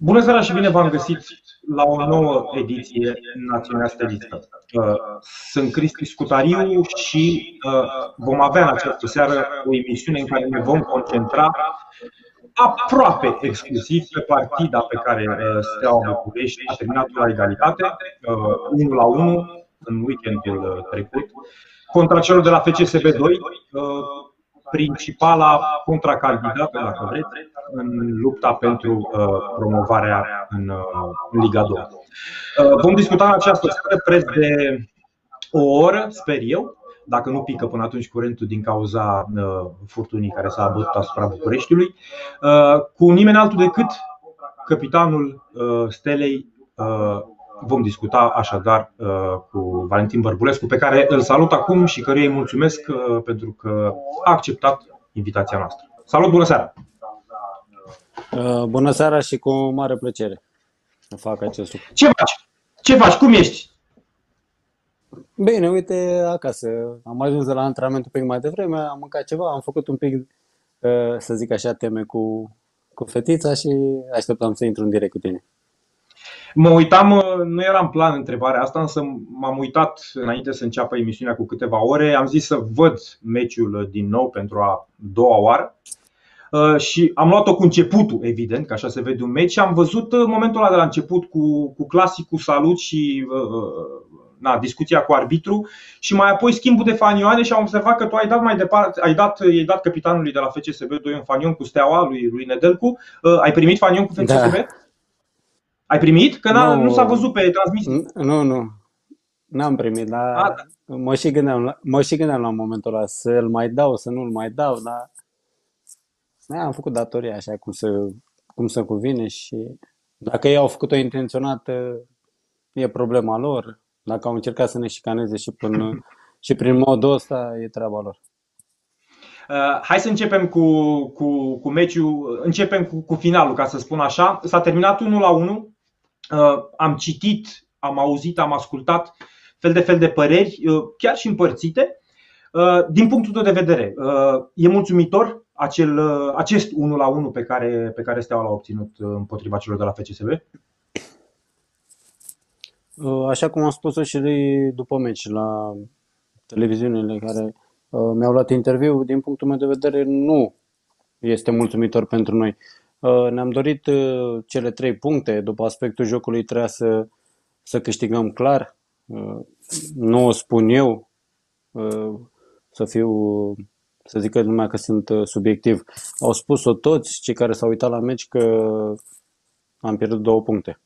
Bună seara și bine v-am găsit la o nouă ediție naționalistă. Uh, sunt Cristi Scutariu și uh, vom avea în această seară o emisiune în care ne vom concentra aproape exclusiv pe partida pe care uh, Steaua București a terminat la egalitate, 1 la 1 în weekendul trecut, contra celor de la FCSB 2, principala contracandidată, dacă vreți, în lupta pentru uh, promovarea în, uh, în Liga 2. Uh, vom discuta în această seară preț de o oră, sper eu, dacă nu pică până atunci curentul din cauza furtunii care s-a abătut asupra Bucureștiului, cu nimeni altul decât capitanul Stelei Vom discuta așadar cu Valentin Bărbulescu, pe care îl salut acum și căruia îi mulțumesc pentru că a acceptat invitația noastră. Salut, bună seara! Uh, bună seara și cu mare plăcere fac acest lucru. Ce faci? Ce faci? Cum ești? Bine, uite, acasă. Am ajuns de la antrenament un pic mai devreme, am mâncat ceva, am făcut un pic, uh, să zic așa, teme cu, cu fetița și așteptam să intru în direct cu tine. Mă uitam, uh, nu era în plan întrebarea asta, însă m-am uitat înainte să înceapă emisiunea cu câteva ore. Am zis să văd meciul din nou pentru a doua oară Uh, și am luat-o cu începutul, evident, că așa se vede un meci și am văzut uh, momentul ăla de la început cu, cu clasicul salut și uh, na, discuția cu arbitru și mai apoi schimbul de fanioane și am observat că tu ai dat mai departe, ai dat, ai dat capitanului de la FCSB 2 un fanion cu steaua lui, lui Nedelcu. Ai primit fanion cu FCSB? Da. Ai primit? Că nu, nu s-a văzut pe transmisie. Nu, nu. N-am primit, dar A, da. mă, și gândeam, mă și gândeam la momentul ăla să-l mai dau, să nu-l mai dau, dar da, am făcut datoria așa cum să, cum să cuvine și dacă ei au făcut-o intenționată, e problema lor. Dacă au încercat să ne șicaneze și prin, și prin modul ăsta, e treaba lor. Uh, hai să începem cu, cu, cu meciul, începem cu, cu finalul, ca să spun așa. S-a terminat 1 la 1. Uh, am citit, am auzit, am ascultat fel de fel de păreri, uh, chiar și împărțite. Uh, din punctul tău de vedere, uh, e mulțumitor acel, uh, acest 1 la 1 pe care, pe care Steaua l-a obținut împotriva celor de la FCSB? Așa cum am spus-o și după meci la televiziunile care mi-au luat interviu, din punctul meu de vedere nu este mulțumitor pentru noi. Ne-am dorit cele trei puncte, după aspectul jocului trebuia să, să câștigăm clar. Nu o spun eu, să fiu, să zică lumea că sunt uh, subiectiv. Au spus-o toți cei care s-au uitat la meci că am pierdut două puncte.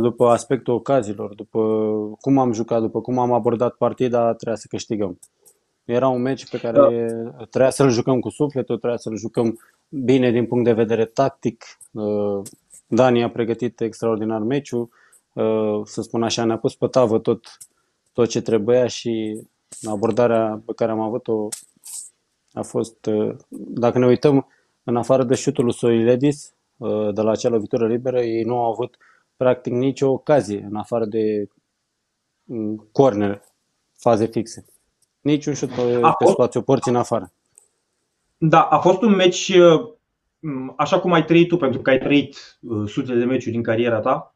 După aspectul ocazilor, după cum am jucat, după cum am abordat partida, trebuia să câștigăm. Era un meci pe care da. trebuia să-l jucăm cu sufletul, trebuia să-l jucăm bine din punct de vedere tactic. Uh, Dani a pregătit extraordinar meciul, uh, să spun așa, ne-a pus pe tavă tot, tot ce trebuia și abordarea pe care am avut-o a fost, uh, dacă ne uităm, în afară de șutul lui Soiledis, uh, de la acea lovitură liberă, ei nu au avut practic nicio ocazie, în afară de mm, corner, faze fixe. Niciun șut pe, pe spațiu, porți în afară. Da, a fost un meci uh, așa cum ai trăit tu, pentru că ai trăit sute de meciuri din cariera ta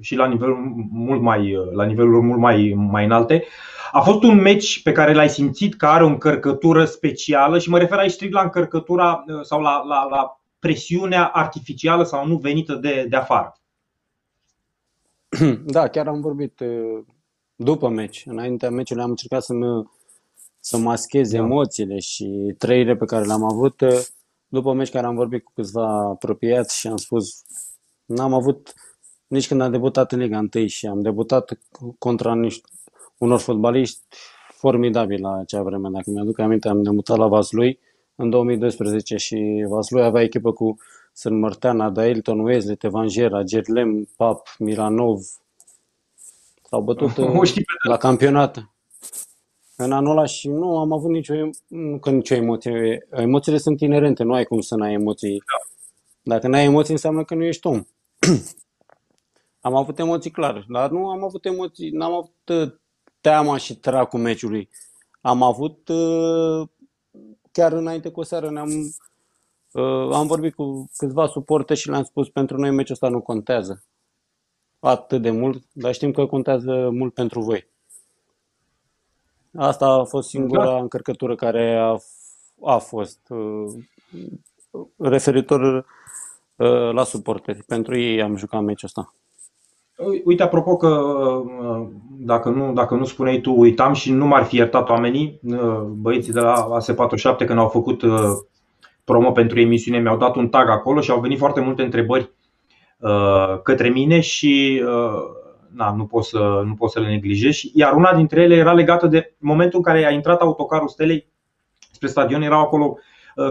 și la nivel mult mai la niveluri mult mai, mai înalte. A fost un meci pe care l-ai simțit că are o încărcătură specială și mă refer aici strict la încărcătura uh, sau la, la, la presiunea artificială sau nu venită de, de afară. Da, chiar am vorbit uh, după meci. Înaintea meciului am încercat să mă, să maschez da. emoțiile și trăirile pe care le-am avut. Uh, după meci care am vorbit cu câțiva apropiați și am spus n-am avut nici când am debutat în Liga 1 și am debutat contra niște, unor fotbaliști formidabili la acea vreme. Dacă mi-aduc aminte, am debutat la Vaslui în 2012 și Vaslui avea echipă cu Sân Adailton, Wesley, Tevangera, Gerlem, Pap, Milanov. S-au bătut la campionat. În anul ăla și nu am avut nicio, nu că nicio emoție. Emoțiile sunt inerente, nu ai cum să n-ai emoții. Dacă n-ai emoții înseamnă că nu ești om. am avut emoții clare, dar nu am avut emoții, n-am avut teama și tracul meciului. Am avut, uh, chiar înainte cu o seară, ne-am, uh, am vorbit cu câțiva suporte și le-am spus pentru noi meciul ăsta nu contează atât de mult, dar știm că contează mult pentru voi. Asta a fost singura da. încărcătură care a, a fost referitor la suporteri. Pentru ei am jucat meciul ăsta. Uite, apropo că uh, dacă nu, dacă nu spuneai tu, uitam și nu m-ar fi iertat oamenii, uh, băieții de la AS47 când au făcut uh, promo pentru emisiune, mi-au dat un tag acolo și au venit foarte multe întrebări către mine și na, nu, pot să, nu pot să le neglijez. Iar una dintre ele era legată de momentul în care a intrat autocarul Stelei spre stadion, erau acolo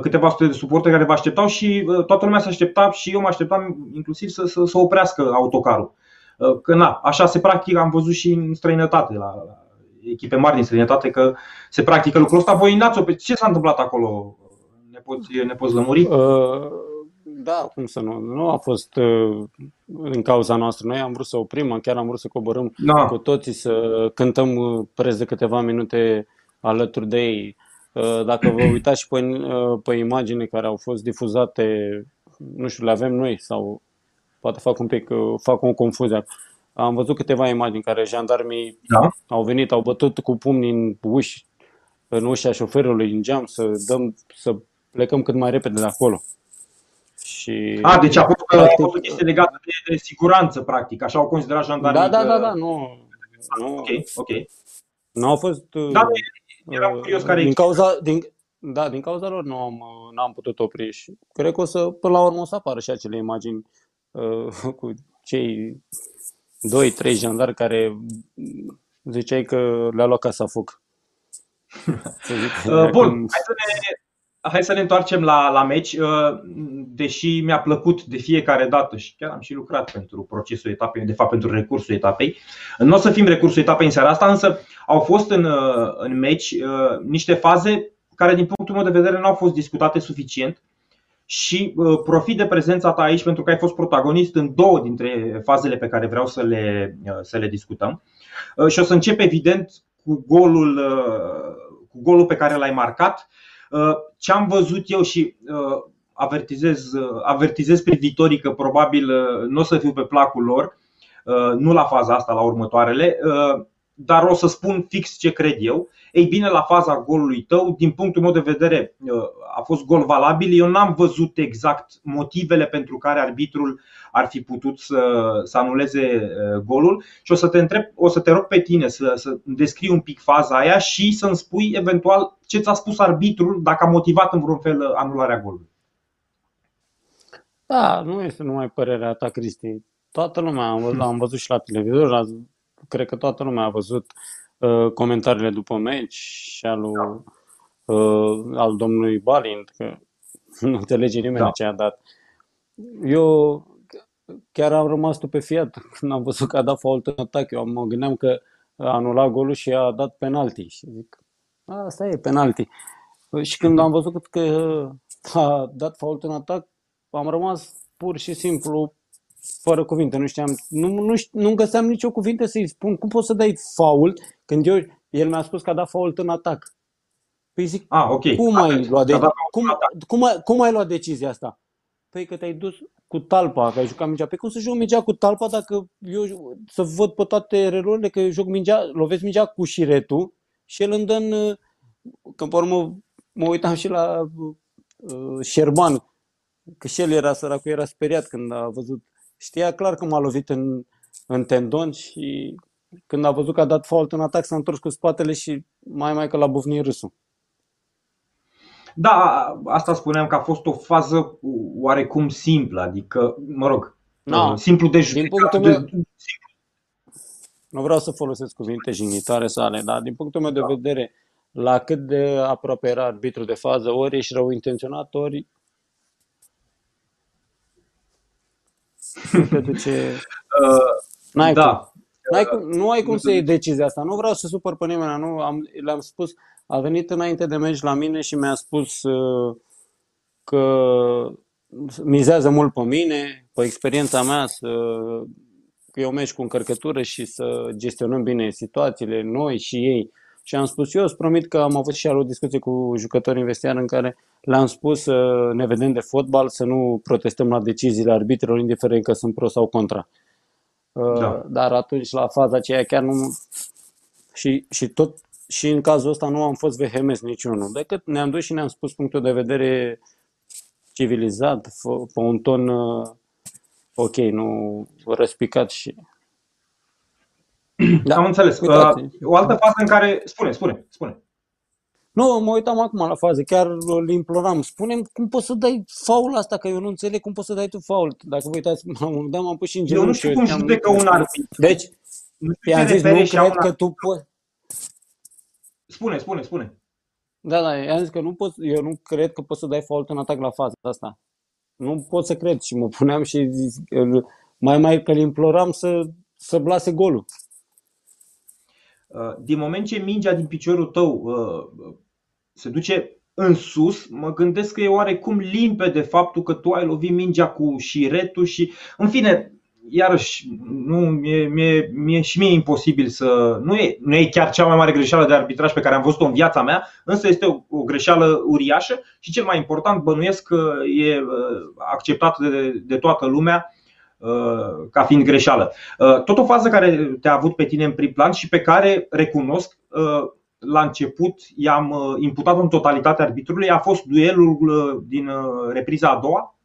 câteva sute de suporteri care vă așteptau și toată lumea se aștepta și eu mă așteptam inclusiv să, să, să oprească autocarul. Uh, că na, așa se practică, am văzut și în străinătate, la, la echipe mari din străinătate, că se practică lucrul ăsta. Voi n ce s-a întâmplat acolo? Ne poți, ne poți lămuri? Uh, da, cum să nu. Nu a fost uh, în cauza noastră. Noi am vrut să oprim, chiar am vrut să coborâm da. cu toții, să cântăm uh, preț de câteva minute alături de ei. Uh, dacă vă uitați și pe, uh, pe imagine care au fost difuzate, nu știu, le avem noi sau poate fac un pic, uh, fac o confuzie. Am văzut câteva imagini în care jandarmii da. au venit, au bătut cu pumnii în uși, în ușa șoferului, în geam, să dăm, să plecăm cât mai repede de acolo. Și, a, deci a fost, practic, a fost o chestie legată de, de siguranță, practic, așa au considerat jandarmii. Da, da, da, da, nu. nu ok, ok. Nu au fost... Da, eram curios care din cauza, din, da, din cauza lor nu am, nu am putut opri și cred că o să, până la urmă o să apară și acele imagini Uh, cu cei doi, trei jandari care ziceai că le-a luat casa foc. Uh, bun, hai să ne, hai să ne întoarcem la, la meci. Uh, deși mi-a plăcut de fiecare dată și chiar am și lucrat pentru procesul etapei, de fapt pentru recursul etapei. Nu o să fim recursul etapei în seara asta, însă au fost în, în meci niște faze care din punctul meu de vedere nu au fost discutate suficient și uh, profit de prezența ta aici pentru că ai fost protagonist în două dintre fazele pe care vreau să le, uh, să le discutăm. Uh, și o să încep evident cu golul, cu golul pe care l-ai marcat. Ce am văzut eu și avertizez, avertizez privitorii că probabil nu o să fiu pe placul lor, nu la faza asta, la următoarele, dar o să spun fix ce cred eu. Ei bine, la faza golului tău, din punctul meu de vedere, uh, a fost gol valabil. Eu n-am văzut exact motivele pentru care arbitrul ar fi putut să, să anuleze uh, golul și o să te întreb, o să te rog pe tine să, să descrii un pic faza aia și să-mi spui eventual ce ți-a spus arbitrul dacă a motivat în vreun fel anularea golului. Da, nu este numai părerea ta, Cristi. Toată lumea, am, am văzut și la televizor, cred că toată lumea a văzut uh, comentariile după meci și al, uh, al domnului Balint, că nu înțelege nimeni da. ce a dat. Eu chiar am rămas stupefiat când am văzut că a dat fault în atac. Eu mă gândeam că a anulat golul și a dat penalti. Și zic, asta e penalti. Și când am văzut că a dat fault în atac, am rămas pur și simplu fără cuvinte, nu știam, nu, nu, nu găseam nicio cuvinte să-i spun cum poți să dai fault când eu, el mi-a spus că a dat fault în atac. Păi zic, ah, okay. cum, ai luat de, cum, cum, ai, cum ai luat decizia asta? Păi că te-ai dus cu talpa, că ai jucat mingea. Păi cum să joc mingea cu talpa dacă eu să văd pe toate erorile că eu joc mingea, lovesc mingea cu șiretul și el îmi dă în, că pe urmă mă uitam și la uh, Șerban, că și el era săracul, era speriat când a văzut știa clar că m-a lovit în, în tendon și când a văzut că a dat fault în atac s-a întors cu spatele și mai mai că l-a bufnit râsul. Da, asta spuneam că a fost o fază oarecum simplă, adică, mă rog, no, simplu de judecat. Din punctul meu, de... nu vreau să folosesc cuvinte jignitoare sale, dar din punctul meu de da. vedere, la cât de aproape era arbitru de fază, ori ești rău intenționat, ori te duce... Uh, n-ai da. cum. N-ai cum, nu ai cum să iei decizia asta. Nu vreau să supăr pe nimeni. Nu, am, le-am spus, a venit înainte de meci la mine și mi-a spus uh, că mizează mult pe mine, pe experiența mea, să, e un meci cu încărcătură și să gestionăm bine situațiile, noi și ei. Și am spus eu, îți promit că am avut și o discuție cu jucători în vestiar în care le-am spus să ne vedem de fotbal, să nu protestăm la deciziile arbitrilor, indiferent că sunt pro sau contra. Da. Uh, dar atunci, la faza aceea, chiar nu... Și, și tot și în cazul ăsta nu am fost vehemenți niciunul, decât ne-am dus și ne-am spus punctul de vedere civilizat, pe un ton uh, ok, nu răspicat și... Da, am înțeles. Uitați. Uh, o altă fază în care... Spune, spune, spune. Nu, mă uitam acum la fază, chiar îl imploram. Spune cum poți să dai faul asta, că eu nu înțeleg cum poți să dai tu faul. Dacă vă uitați, m-am, da, m-am pus și în genunchi. Eu nu știu cum judecă un arbitru. Deci, i-am zis, nu cred că tu poți... Spune, spune, spune. Da, da, i-am zis că nu pot, eu nu cred că poți să dai fault în atac la faza asta. Nu pot să cred și mă puneam și zis, mai mai că îl imploram să, să blase golul. Uh, din moment ce mingea din piciorul tău uh, se duce în sus, mă gândesc că e oarecum limpede faptul că tu ai lovit mingea cu șiretul și, în fine, iarăși, nu, mie, mie, mie și mie e imposibil să. Nu e, nu e chiar cea mai mare greșeală de arbitraj pe care am văzut-o în viața mea, însă este o, o greșeală uriașă și cel mai important, bănuiesc că e uh, acceptată de, de toată lumea uh, ca fiind greșeală. Uh, tot o fază care te-a avut pe tine în prim plan și pe care recunosc la început i-am imputat în totalitate arbitrului a fost duelul din repriza a doua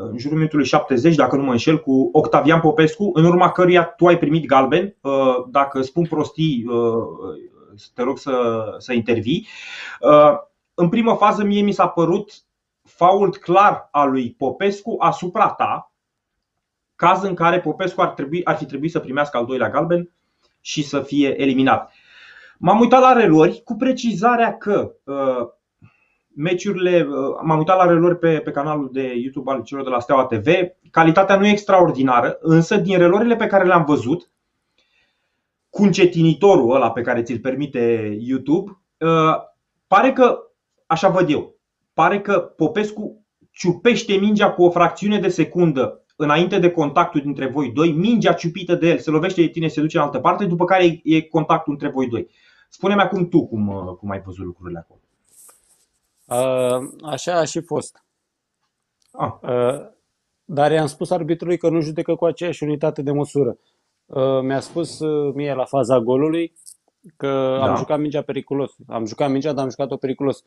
în jurul minutului 70, dacă nu mă înșel, cu Octavian Popescu, în urma căruia tu ai primit galben. Uh, dacă spun prostii, uh, te rog să, să intervii. Uh, în primă fază, mie mi s-a părut fault clar al lui Popescu asupra ta, caz în care Popescu ar, trebui, ar fi trebuit să primească al doilea galben și să fie eliminat. M-am uitat la relori cu precizarea că meciurile, uh, m-am uitat la relori pe, pe canalul de YouTube al celor de la Steaua TV. Calitatea nu e extraordinară, însă din relorile pe care le-am văzut, cu încetinitorul ăla pe care ți-l permite YouTube, uh, pare că, așa văd eu, pare că Popescu ciupește mingea cu o fracțiune de secundă înainte de contactul dintre voi doi, mingea ciupită de el se lovește de tine, se duce în altă parte, după care e contactul între voi doi. Spune-mi acum tu cum, uh, cum ai văzut lucrurile acolo. Așa a și fost. Ah. Dar i-am spus arbitrului că nu judecă cu aceeași unitate de măsură. Mi-a spus mie la faza golului că da. am jucat mingea periculos. Am jucat mingea, dar am jucat-o periculos.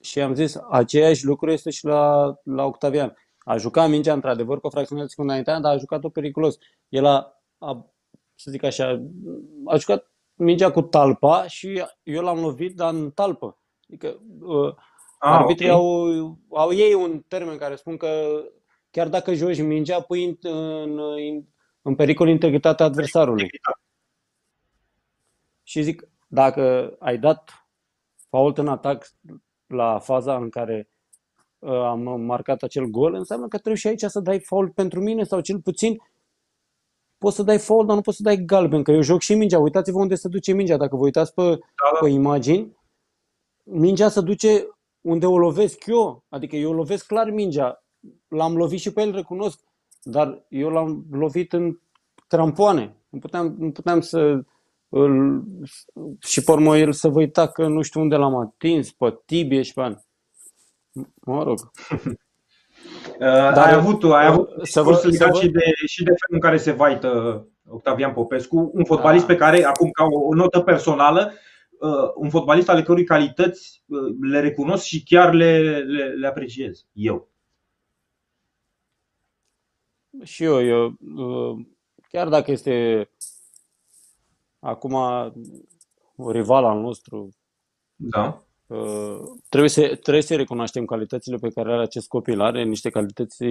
Și am zis, aceeași lucru este și la, la Octavian. A jucat mingea, într-adevăr, cu o fracțiune de secundă înainte, dar a jucat-o periculos. El a, a, să zic așa, a jucat mingea cu talpa și eu l-am lovit, dar în talpă. Adică uh, ah, arbitrii okay. au, au ei un termen care spun că chiar dacă joci mingea, pui în, în, în, în pericol integritatea adversarului. Și zic, dacă ai dat fault în atac la faza în care uh, am marcat acel gol, înseamnă că trebuie și aici să dai fault pentru mine sau cel puțin poți să dai fault, dar nu poți să dai galben, că eu joc și mingea. Uitați-vă unde se duce mingea. Dacă vă uitați pe, da, da. pe imagini, mingea se duce unde o lovesc eu, adică eu lovesc clar mingea, l-am lovit și pe el, recunosc, dar eu l-am lovit în trampoane. Nu puteam, nu puteam să îl, și pe urmă el să vă uita că nu știu unde l-am atins, pe tibie și pe an. Mă rog. Dar ai avut, ai avut să vă, legat vă... și, de, și de felul în care se vaită Octavian Popescu, un fotbalist da. pe care, acum ca o, o notă personală, uh, un fotbalist ale cărui calități uh, le recunosc și chiar le, le, le apreciez eu. Și eu, eu uh, chiar dacă este acum o rival al nostru, da. Uh, trebuie, să, trebuie să recunoaștem calitățile pe care are acest copil. Are niște calități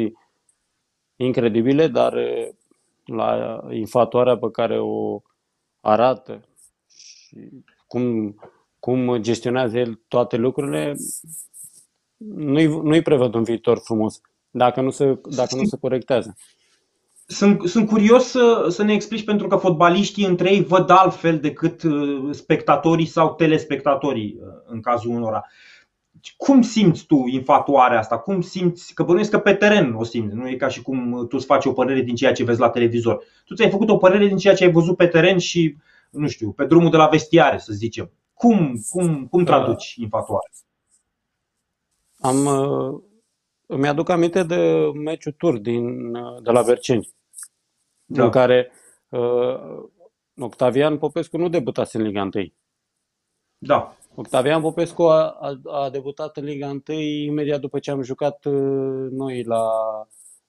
incredibile, dar uh, la infatuarea pe care o arată și cum, cum gestionează el toate lucrurile, nu-i, nu-i prevăd un viitor frumos dacă nu se, dacă nu se corectează. Sunt, sunt curios să, să ne explici pentru că fotbaliștii între ei văd altfel decât uh, spectatorii sau telespectatorii uh, în cazul unora. cum simți tu infatuarea asta? Cum simți? Că bănuiesc că pe teren o simți. Nu e ca și cum tu îți faci o părere din ceea ce vezi la televizor. Tu ți-ai făcut o părere din ceea ce ai văzut pe teren și, nu știu, pe drumul de la vestiare, să zicem. Cum, cum, cum traduci infatuarea? Am, uh, îmi aduc aminte de meciul tur din, uh, de la Verceni, da. în care uh, Octavian Popescu nu debutase în Liga 1. Da. Octavian Popescu a, a, a debutat în Liga 1 imediat după ce am jucat uh, noi la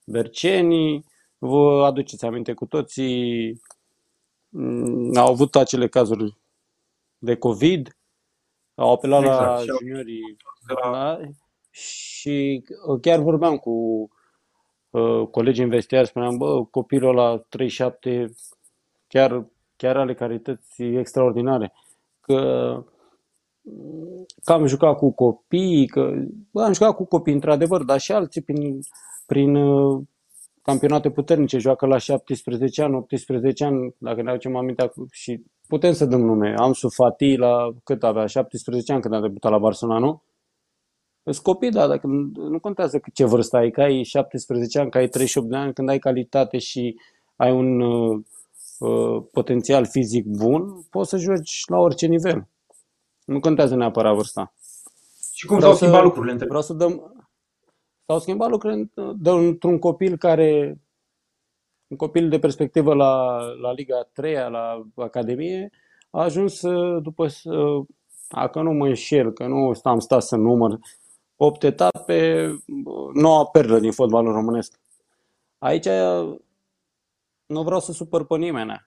Berceni. Vă aduceți aminte cu toții, mm, au avut acele cazuri de COVID, au apelat exact. la juniorii da? Și uh, chiar vorbeam cu uh, colegii investiari, spuneam, bă, copilul la 37 chiar, chiar are calități extraordinare. Că că am jucat cu copii, că bă, am jucat cu copii într-adevăr, dar și alții prin, prin uh, campionate puternice joacă la 17 ani, 18 ani, dacă ne aducem aminte și putem să dăm nume. Am Fati la cât avea? 17 ani când a debutat la Barcelona, nu? Îți copii, da, dacă nu contează ce vârstă ai, că ai 17 ani, că ai 38 de ani, când ai calitate și ai un uh, uh, potențial fizic bun, poți să joci la orice nivel. Nu contează neapărat vârsta. Și cum s-au schimbat lucrurile între Vreau să dăm... S-au schimbat lucrurile într-un copil care... Un copil de perspectivă la, la Liga 3 la Academie, a ajuns după... Dacă nu mă înșel, că nu am stat să număr, 8 etape, noua perlă din fotbalul românesc. Aici nu vreau să supăr pe nimeni.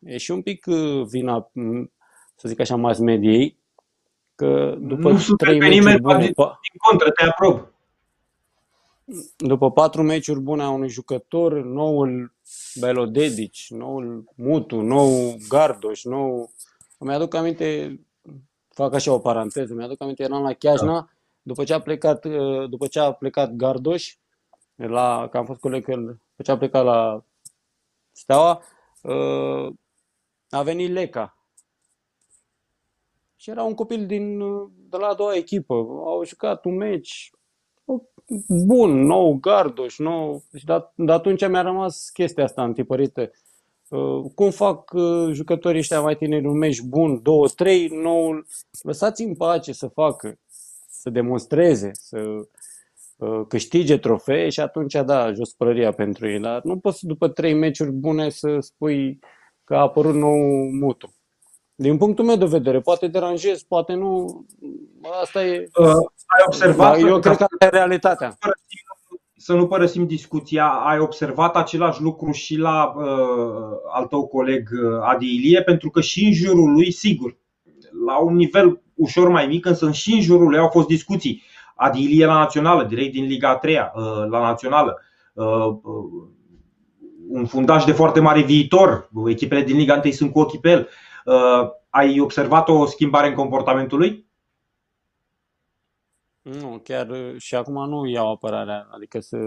E și un pic uh, vina, să zic așa, mass mediei, că după nu trei pe nimeni, bune, din, din contră, te aprob. După patru meciuri bune a unui jucător, noul Belodedici, noul Mutu, nou Gardoș, nou... Îmi aduc aminte, fac așa o paranteză, mi-aduc aminte, eram la Chiajna, da. După ce a plecat, după ce a plecat Gardoș, la, că am fost coleg, după ce a plecat la Steaua, a venit Leca, și era un copil din, de la a doua echipă. Au jucat un meci bun, nou Gardoș, nou... Și de, de atunci mi-a rămas chestia asta întipărită. Uh, cum fac uh, jucătorii ăștia mai tineri un meci bun, două, trei, nou, lăsați în pace să facă, să demonstreze, să uh, câștige trofee și atunci da, jos părăria pentru ei. Dar nu poți după trei meciuri bune să spui că a apărut nou mutu. Din punctul meu de vedere, poate deranjez, poate nu. Asta e. Uh, ai observat? Da, eu cred că asta e realitatea. Să nu părăsim discuția, ai observat același lucru și la uh, al tău coleg uh, Adi Ilie, pentru că și în jurul lui, sigur, la un nivel ușor mai mic, însă și în jurul lui au fost discuții. Adi Ilie la națională, direct din Liga 3 uh, la națională. Uh, uh, un fundaj de foarte mare viitor. Echipele din Liga 1 sunt cu ochii pe el. Uh, ai observat o schimbare în comportamentul lui? Nu, chiar uh, și acum nu iau apărarea, adică să,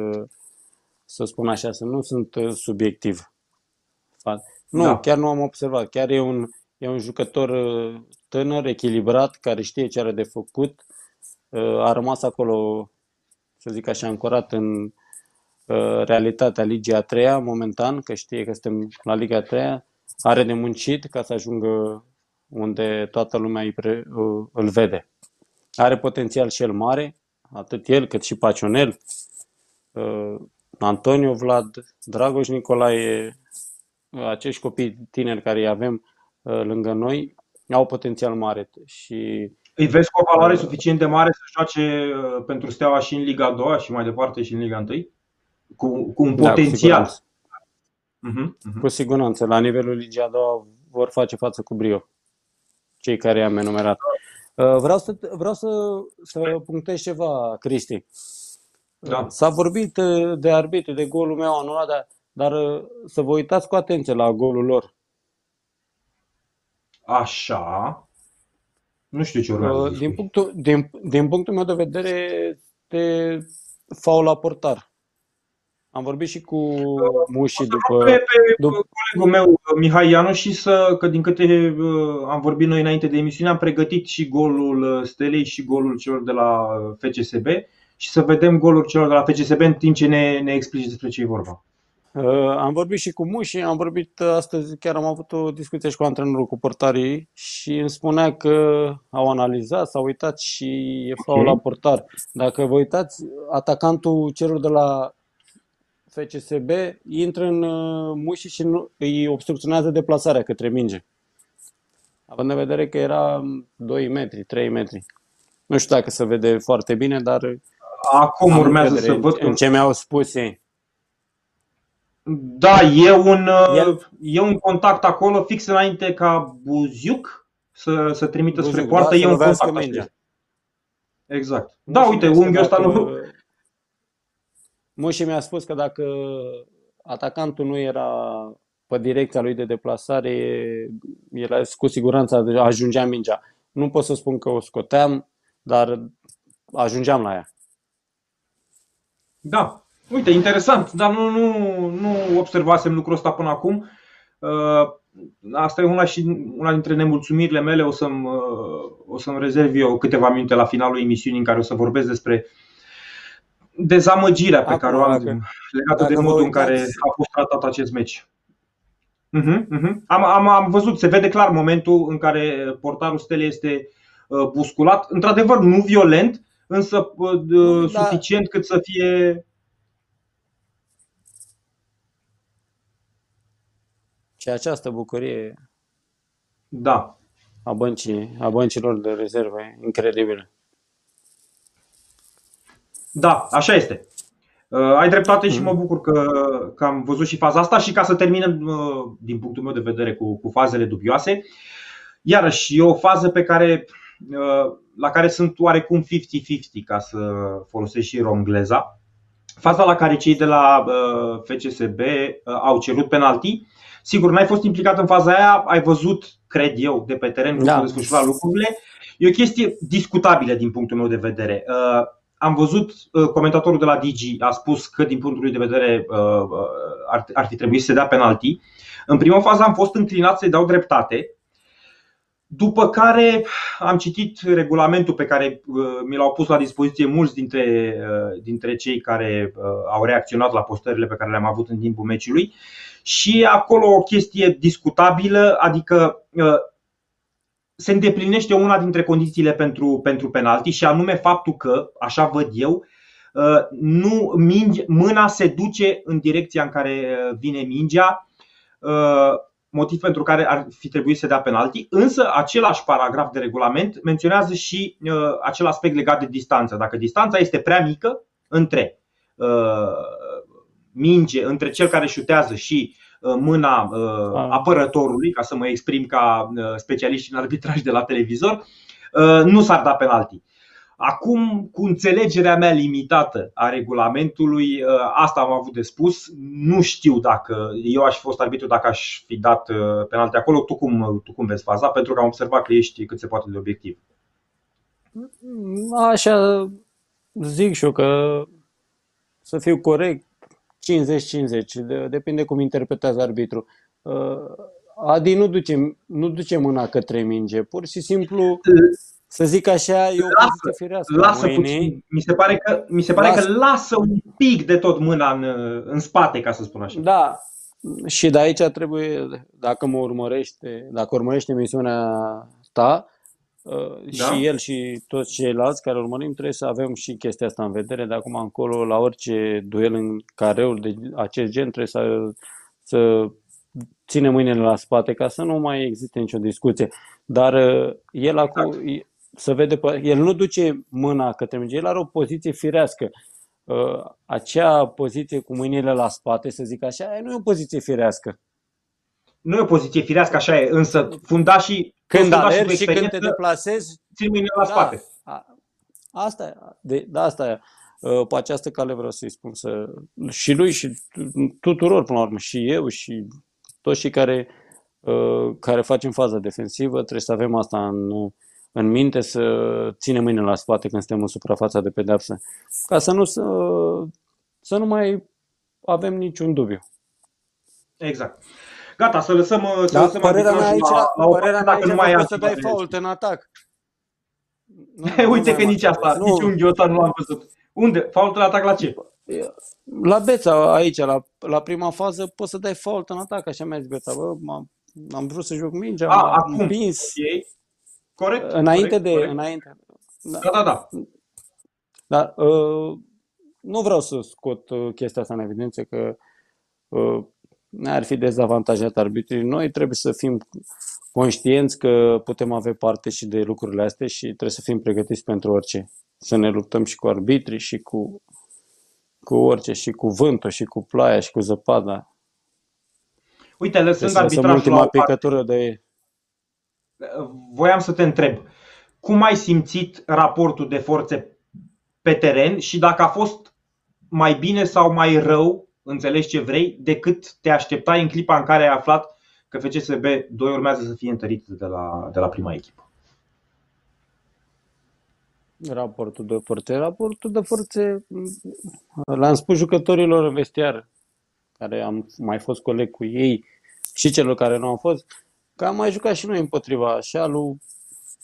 să spun așa, să nu sunt uh, subiectiv. Nu, da. chiar nu am observat. Chiar e un, e un jucător tânăr, echilibrat, care știe ce are de făcut. A rămas acolo, să zic așa, ancorat în realitatea Ligii a treia, momentan, că știe că suntem la Liga a treia are de muncit ca să ajungă unde toată lumea îl vede. Are potențial și el mare, atât el cât și Pacionel, uh, Antonio Vlad, Dragoș Nicolae, uh, acești copii tineri care îi avem uh, lângă noi au potențial mare și îi vezi cu o valoare suficient de mare să joace pentru Steaua și în Liga 2 și mai departe și în Liga 1? Cu, cu un da, potențial. Cu Uh-huh, uh-huh. Cu siguranță, la nivelul Ligii a doua vor face față cu brio cei care i-am enumerat. Uh, vreau să, vreau să, să punctez ceva, Cristi. Da. S-a vorbit uh, de arbitru, de golul meu anulat, dar, dar uh, să vă uitați cu atenție la golul lor. Așa. Nu știu ce urmează. Din punctul, din, din punctul meu de vedere, este faul la portar. Am vorbit și cu Muși după... Pe, pe după... colegul meu, Mihai Ianu, și să, că din câte uh, am vorbit noi înainte de emisiune, am pregătit și golul uh, Stelei și golul celor de la uh, FCSB și să vedem golul celor de la FCSB în timp ce ne, ne explici despre ce e vorba. Am vorbit și cu Muși, am vorbit astăzi, chiar am avut o discuție și cu antrenorul, cu portarii și îmi spunea că au analizat, s-au uitat și e faul okay. la portar. Dacă vă uitați, atacantul celor de la FCSB intră în uh, muși și nu, îi obstrucționează deplasarea către minge. Având în vedere că era 2 metri, 3 metri. Nu știu dacă se vede foarte bine, dar acum urmează să văd în ce mi-au spus ei. Da, e un, uh, El... e un contact acolo fix înainte ca Buziuc să, să trimită Buziuc, spre poartă. Da, e un contact mingea. Exact. Da, uite, unghiul ăsta nu, Moșe mi-a spus că dacă atacantul nu era pe direcția lui de deplasare, era cu siguranță ajungea mingea. Nu pot să spun că o scoteam, dar ajungeam la ea. Da, uite, interesant, dar nu, nu, nu observasem lucrul ăsta până acum. Uh, asta e una, și, una dintre nemulțumirile mele. O să-mi, uh, o să-mi rezerv eu câteva minute la finalul emisiunii în care o să vorbesc despre dezamăgirea pe Acum, care o am dacă, legată dacă de modul în care a fost tratat acest meci. Uh-huh, uh-huh. Am, am, am văzut, se vede clar momentul în care portarul Stelei este uh, busculat. Într-adevăr, nu violent, însă uh, da. suficient cât să fie. Și această bucurie da. a, băncii, a băncilor de rezerve incredibile. Da, așa este. Uh, ai dreptate și mă mm. bucur că, că am văzut și faza asta și ca să terminăm uh, din punctul meu de vedere cu, cu fazele dubioase. Iarăși, e o fază pe care, uh, la care sunt oarecum 50-50 ca să folosesc și rongleza. Faza la care cei de la FCSB au cerut penalti. Sigur, n-ai fost implicat în faza aia, ai văzut, cred eu, de pe teren cum da. s-au desfășurat lucrurile. E o chestie discutabilă din punctul meu de vedere am văzut uh, comentatorul de la Digi a spus că din punctul lui de vedere uh, uh, ar, ar fi trebuit să se dea penalti. În prima fază am fost înclinat să-i dau dreptate, după care am citit regulamentul pe care mi l-au pus la dispoziție mulți dintre, dintre cei care au reacționat la postările pe care le-am avut în timpul meciului. Și acolo o chestie discutabilă, adică se îndeplinește una dintre condițiile pentru, pentru penalti și anume faptul că, așa văd eu, uh, nu minge, mâna se duce în direcția în care uh, vine mingea, uh, motiv pentru care ar fi trebuit să dea penalti, însă același paragraf de regulament menționează și acel aspect legat de distanță. Dacă distanța este prea mică între minge, între cel care șutează și Uh, mâna uh, ah. apărătorului, ca să mă exprim ca uh, specialiști în arbitraj de la televizor, nu s-ar da penalti. Acum, cu înțelegerea mea limitată a regulamentului, asta am avut de spus. Nu știu dacă eu aș fi fost arbitru dacă aș fi dat penalti acolo. Tu cum, tu cum vezi faza? Pentru că am observat că ești cât se poate de obiectiv. Așa zic și eu că să fiu corect, 50-50, depinde cum interpretează arbitru. Uh, Adi nu duce, nu duce mâna către minge, pur și simplu, să zic așa, e o lasă, firească. Lasă puțin. Mi se pare, că, mi se pare lasă. că lasă un pic de tot mâna în, în spate, ca să spun așa. Da, și de aici trebuie, dacă mă urmărește, dacă urmărește emisiunea ta, Uh, da? Și el și toți ceilalți care urmărim trebuie să avem și chestia asta în vedere. De acum încolo, la orice duel în careuri de acest gen, trebuie să, să ține mâinile la spate ca să nu mai existe nicio discuție. Dar uh, el acum, exact. Să vede, el nu duce mâna către minge, el are o poziție firească. Uh, acea poziție cu mâinile la spate, să zic așa, nu e o poziție firească. Nu e o poziție firească, așa e, însă fundașii când alergi și când te deplasezi, țin mâinile la da, spate. asta e, de, da, asta e. Uh, pe această cale vreau să-i spun să, și lui și tuturor până la urmă, și eu și toți cei care, uh, care facem faza defensivă, trebuie să avem asta în, în minte, să ținem mâinile la spate când suntem în suprafața de pedeapsă, ca să nu, să, să nu mai avem niciun dubiu. Exact. Gata, să lăsăm, să da, lăsăm părerea mea aici, la, la părerea mea aici nu mai ai să dai fault în atac. Nu, Uite nu că nici asta, nu. nici un ghiotan nu am văzut. Unde? Faultul atac la ce? La Beța, aici, la, la prima fază, poți să dai fault în atac, așa mi-a zis Beța. Bă, am, am vrut să joc mingea, A, am acum. împins. Okay. Corect. Înainte corect, de... corect. Înainte. Da, da, da. da. Dar uh, nu vreau să scot uh, chestia asta în evidență că uh, ar fi dezavantajat arbitrii. Noi trebuie să fim conștienți că putem avea parte și de lucrurile astea și trebuie să fim pregătiți pentru orice. Să ne luptăm și cu arbitrii și cu, cu orice, și cu vântul, și cu ploaia, și cu zăpada. Uite, lăsând Deci arbitrajul ultima la o parte, picătură de... voiam să te întreb, cum ai simțit raportul de forțe pe teren și dacă a fost mai bine sau mai rău, înțelegi ce vrei, decât te așteptai în clipa în care ai aflat că FCSB 2 urmează să fie întărit de la, de la prima echipă? Raportul de forțe. Raportul de forțe l-am spus jucătorilor în vestiar, care am mai fost coleg cu ei și celor care nu au fost, că am mai jucat și noi împotriva și al lui,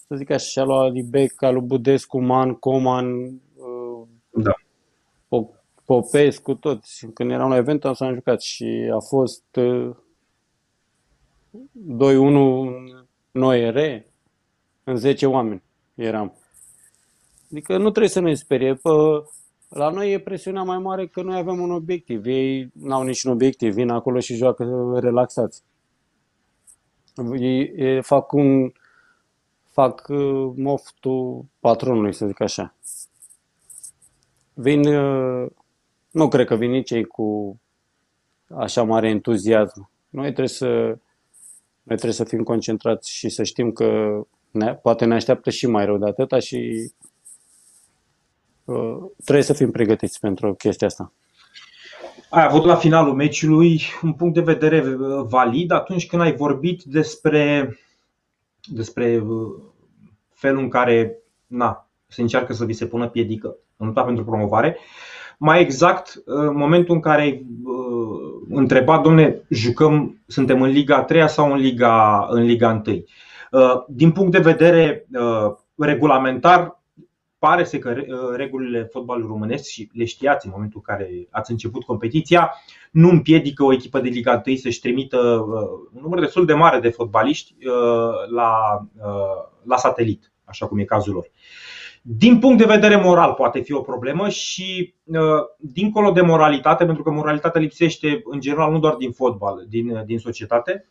să zic așa, și al lui Alibec, al lui Budescu, Man, Coman, Da. Popescu, toți. Când eram la event am să am jucat și a fost uh, 2-1 noi re în 10 oameni eram. Adică nu trebuie să ne sperie. Pă, la noi e presiunea mai mare că noi avem un obiectiv. Ei n-au niciun obiectiv, vin acolo și joacă relaxați. Ei, ei fac un fac uh, moftul patronului, să zic așa. Vin, uh, nu cred că vin nici ei cu așa mare entuziasm. Noi trebuie să, noi trebuie să fim concentrați și să știm că ne, poate ne așteaptă și mai rău de atâta și uh, trebuie să fim pregătiți pentru chestia asta. Ai avut la finalul meciului un punct de vedere valid atunci când ai vorbit despre, despre felul în care na, se încearcă să vi se pună piedică în lupta pentru promovare. Mai exact, în momentul în care ai întrebat, domne, jucăm, suntem în Liga 3 sau în Liga, în Liga 1? Din punct de vedere regulamentar, pare să că regulile fotbalului românesc și le știați în momentul în care ați început competiția, nu împiedică o echipă de Liga 1 să-și trimită un număr destul de mare de fotbaliști la, la satelit, așa cum e cazul lor. Din punct de vedere moral poate fi o problemă și dincolo de moralitate, pentru că moralitatea lipsește în general nu doar din fotbal, din, din societate,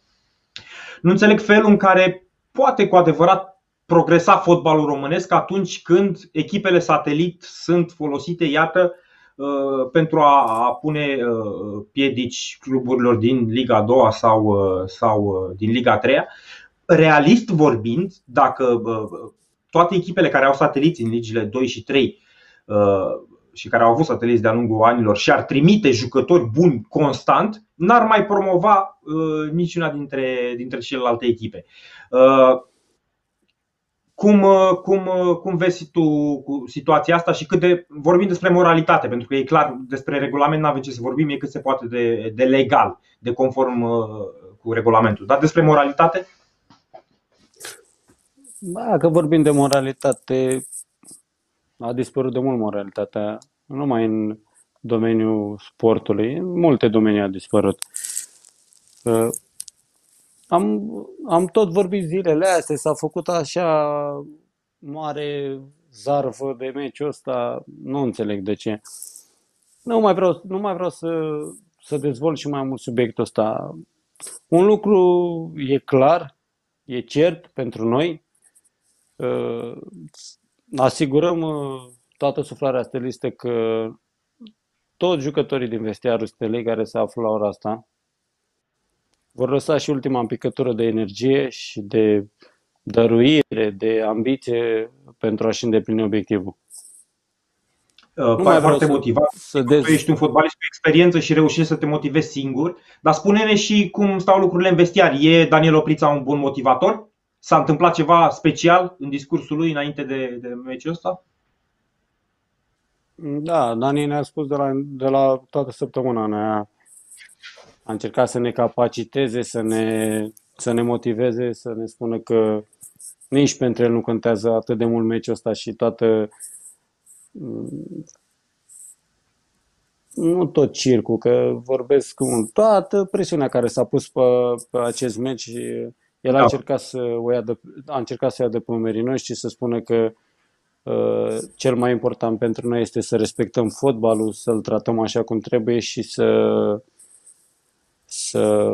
nu înțeleg felul în care poate cu adevărat progresa fotbalul românesc atunci când echipele satelit sunt folosite, iată, pentru a pune piedici cluburilor din Liga 2 sau, sau din Liga 3. Realist vorbind, dacă toate echipele care au sateliți în ligile 2 și 3 și care au avut sateliți de-a lungul anilor și ar trimite jucători buni constant, n-ar mai promova niciuna dintre, dintre celelalte echipe. Cum, cum, cum vezi tu cu situația asta și cât de. Vorbim despre moralitate, pentru că e clar, despre regulament nu avem ce să vorbim, e cât se poate de, de legal, de conform cu regulamentul. Dar despre moralitate? Dacă vorbim de moralitate, a dispărut de mult moralitatea, nu numai în domeniul sportului, în multe domenii a dispărut. Am, am tot vorbit zilele astea, s-a făcut așa mare zarvă de meciul ăsta, nu înțeleg de ce. Nu mai vreau, nu mai vreau să, să dezvolt și mai mult subiectul ăsta. Un lucru e clar, e cert pentru noi. Asigurăm toată suflarea stelistă că toți jucătorii din vestiarul stelei care se află la ora asta vor lăsa și ultima picătură de energie și de dăruire, de ambiție pentru a-și îndeplini obiectivul. Uh, nu mai foarte motivat. Să dez... Tu ești un fotbalist cu experiență și reușești să te motivezi singur. Dar spune-ne și cum stau lucrurile în vestiar. E Daniel Oprița un bun motivator? S-a întâmplat ceva special în discursul lui înainte de, de meciul ăsta? Da, Dani ne-a spus de la, de la toată săptămâna. Ne-a, a încercat să ne capaciteze, să ne, să ne motiveze, să ne spună că nici pentru el nu contează atât de mult meciul ăsta și toată nu tot circul, că vorbesc cu toată presiunea care s-a pus pe, pe acest meci. El a da. încercat să o ia de, a încercat să ia de pe umerii noștri și să spună că uh, cel mai important pentru noi este să respectăm fotbalul, să-l tratăm așa cum trebuie și să, să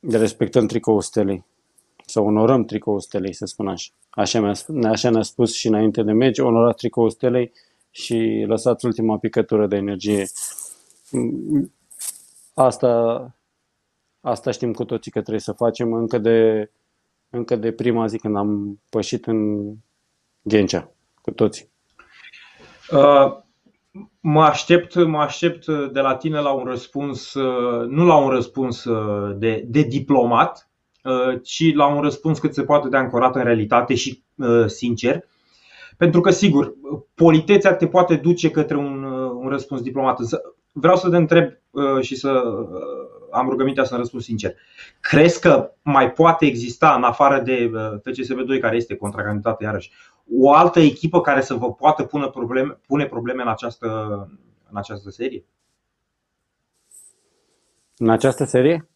respectăm tricoul stelei. Să onorăm tricoul stelei, să spun așa. Așa, mi-a, așa ne-a spus și înainte de meci, onorați tricoul stelei și lăsați ultima picătură de energie. Asta, asta știm cu toții că trebuie să facem încă de, încă de prima zi când am pășit în Ghencea, cu toții. Uh, mă aștept, mă aștept de la tine la un răspuns, uh, nu la un răspuns uh, de, de diplomat, uh, ci la un răspuns cât se poate de ancorat în realitate și sincer. Pentru că, sigur, politețea te poate duce către un, un răspuns diplomat. Însă vreau să te întreb uh, și să uh, am rugămintea să răspund sincer. Crezi că mai poate exista, în afară de uh, FCSB2, care este contracandidat iarăși, o altă echipă care să vă poată pune probleme, pune probleme în această, în această serie? În această serie?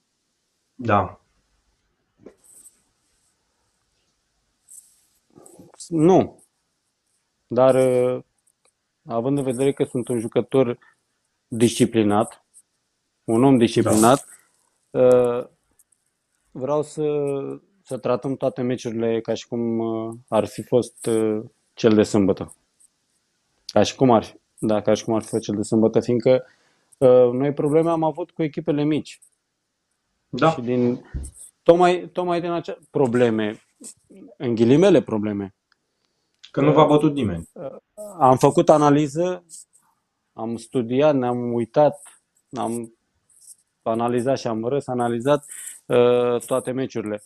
Da. Nu. Dar uh, având în vedere că sunt un jucător disciplinat, un om disciplinat, da. vreau să, să tratăm toate meciurile ca și cum uh, ar fi fost cel de sâmbătă. Ca și cum ar fi, da, ca și cum ar fi fost cel de sâmbătă, fiindcă noi probleme am avut cu echipele mici. Da. Și din, tocmai, tocmai din acea probleme, în ghilimele probleme, Că nu v-a bătut nimeni. Am făcut analiză, am studiat, ne-am uitat, am analizat și am răs analizat uh, toate meciurile.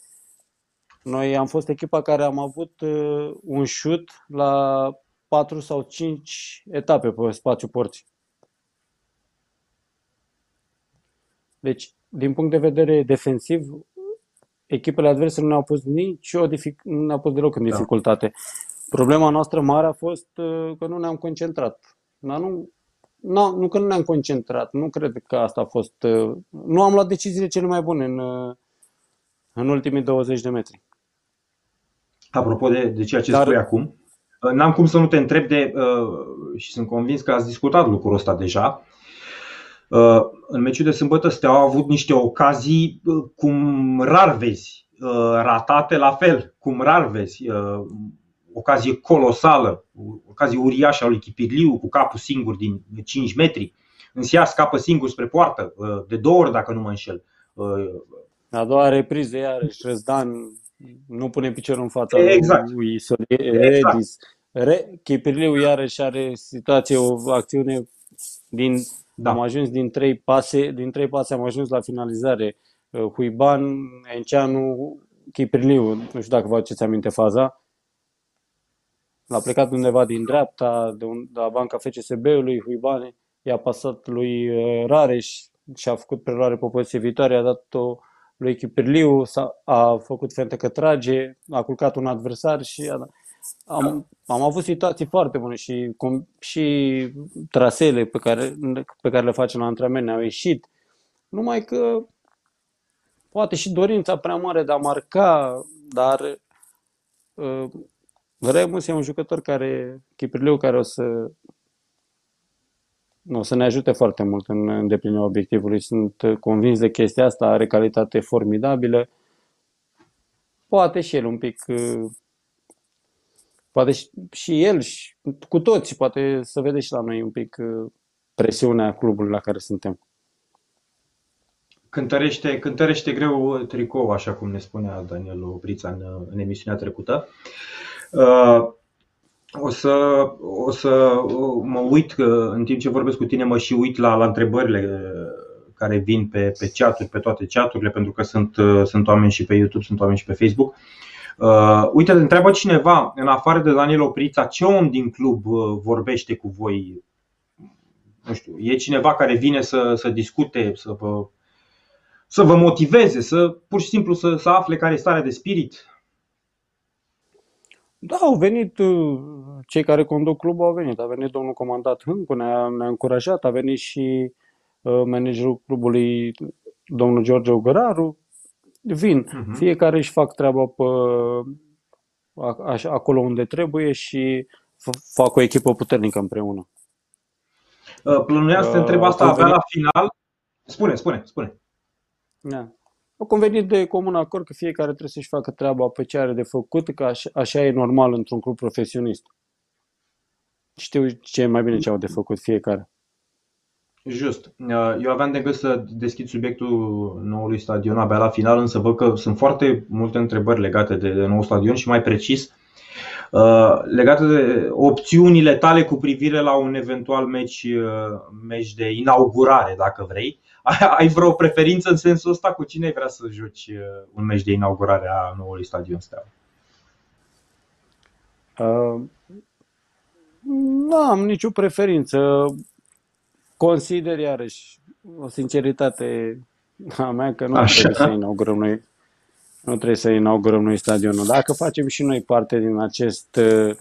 Noi am fost echipa care am avut uh, un șut la 4 sau 5 etape pe spațiu porții. Deci, din punct de vedere defensiv, echipele adverse nu ne-au pus nicio dific- nu ne-au pus deloc în da. dificultate. Da. Problema noastră mare a fost uh, că nu ne-am concentrat. Dar nu, nu, nu că nu ne-am concentrat, nu cred că asta a fost. Uh, nu am luat deciziile cele mai bune în, uh, în ultimii 20 de metri. Apropo de, de ceea ce Dar, spui acum, n-am cum să nu te întreb de, și sunt convins că ați discutat lucrul ăsta deja. În meciul de sâmbătă Steaua a avut niște ocazii cum rar vezi, ratate la fel, cum rar vezi ocazie colosală, ocazie uriașă a lui Chipirliu cu capul singur din 5 metri. Însă scapă singur spre poartă, uh, de două ori dacă nu mă înșel. Uh, a doua repriză iarăși Răzdan nu pune piciorul în fața exact. lui Redis. Exact. Chipirliu iarăși are situație, o acțiune din da. am ajuns din trei pase, din trei pase am ajuns la finalizare. Uh, Huiban, Enceanu, Chipirliu, nu știu dacă vă aduceți aminte faza. L-a plecat undeva din dreapta, de, un, de la banca FCSB-ului, Huibane, i-a pasat lui uh, Rareș și a făcut preluare pe poziție viitoare, a dat-o lui Chipirliu, a a făcut fente că trage, a culcat un adversar și a, am, am avut situații foarte bune și, cum, și trasele pe care, pe care le facem la antrenament ne-au ieșit. Numai că poate și dorința prea mare de a marca, dar uh, Remus e un jucător care, Chiprileu, care o să o să ne ajute foarte mult în îndeplinirea obiectivului. Sunt convins de chestia asta, are calitate formidabilă. Poate și el un pic, poate și el, și cu toți, poate să vede și la noi un pic presiunea clubului la care suntem. Cântărește, cântărește greu tricou, așa cum ne spunea Daniel Obrița în, în emisiunea trecută. Uh, o să, o să mă uit, că în timp ce vorbesc cu tine, mă și uit la, la întrebările care vin pe, pe chaturi, pe toate chaturile, pentru că sunt, sunt oameni și pe YouTube, sunt oameni și pe Facebook. Uh, uite, întreabă cineva, în afară de Daniel Oprița, ce om din club uh, vorbește cu voi nu știu, e cineva care vine să, să discute, să vă, să vă motiveze, să pur și simplu să, să afle care e starea de spirit? Da, au venit uh, cei care conduc clubul, au venit. A venit domnul comandat Hâncu, ne-a, ne-a încurajat, a venit și uh, managerul clubului, domnul George Ogăraru. Vin, uh-huh. fiecare își fac treaba pe, a, acolo unde trebuie și fac o echipă puternică împreună. Uh, plănuia să te întreb asta avea la final. Spune, spune, spune. Da. Au convenit de comun acord că fiecare trebuie să-și facă treaba pe ce are de făcut, că așa, așa e normal într-un club profesionist. Știu ce e mai bine ce au de făcut fiecare. Just. Uh, eu aveam de gând să deschid subiectul noului stadion abia la final, însă văd că sunt foarte multe întrebări legate de, de nou stadion și mai precis uh, legate de opțiunile tale cu privire la un eventual meci, uh, meci de inaugurare, dacă vrei. Ai vreo preferință în sensul ăsta? Cu cine vrea să joci un meci de inaugurare a noului stadion Steaua? Uh, nu am nicio preferință. Consider iarăși o sinceritate a mea că nu Așa. trebuie să inaugurăm noi nu trebuie să inaugurăm noi stadionul. Dacă facem și noi parte din acest uh,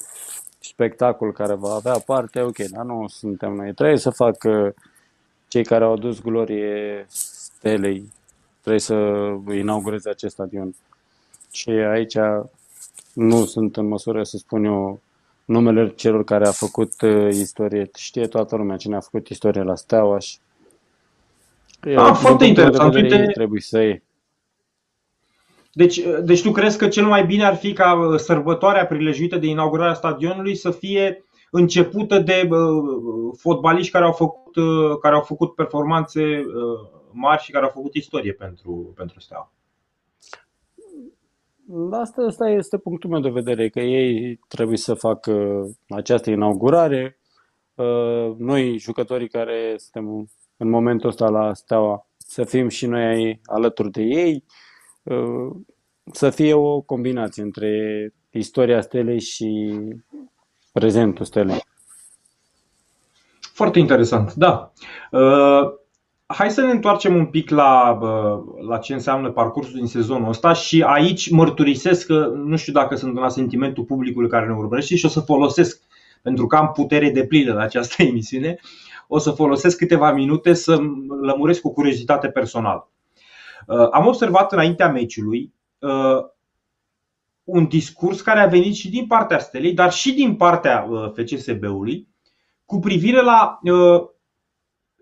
spectacol care va avea parte, ok, dar nu suntem noi. Trebuie să facă cei care au adus glorie stelei, trebuie să inaugureze acest stadion. Și aici nu sunt în măsură să spun eu numele celor care a făcut uh, istorie. Știe toată lumea cine a făcut istorie la Steaua și Ah, foarte interesant. De Uite, trebuie să iei. Deci, uh, deci tu crezi că cel mai bine ar fi ca uh, sărbătoarea prilejuită de inaugurarea stadionului să fie începută de fotbaliști care au făcut, care au făcut performanțe mari și care au făcut istorie pentru, pentru Steaua? Asta, asta este punctul meu de vedere, că ei trebuie să facă această inaugurare. Uh, noi, jucătorii care suntem în momentul ăsta la Steaua, să fim și noi alături de ei, uh, să fie o combinație între istoria stelei și prezentul stelei. Foarte interesant, da. Uh, hai să ne întoarcem un pic la, la ce înseamnă parcursul din sezonul ăsta și aici mărturisesc că nu știu dacă sunt în sentimentul publicului care ne urmărește și o să folosesc, pentru că am putere de plină la această emisiune, o să folosesc câteva minute să lămuresc cu curiozitate personală. Uh, am observat înaintea meciului uh, un discurs care a venit și din partea Stelei, dar și din partea uh, FCSB-ului cu privire la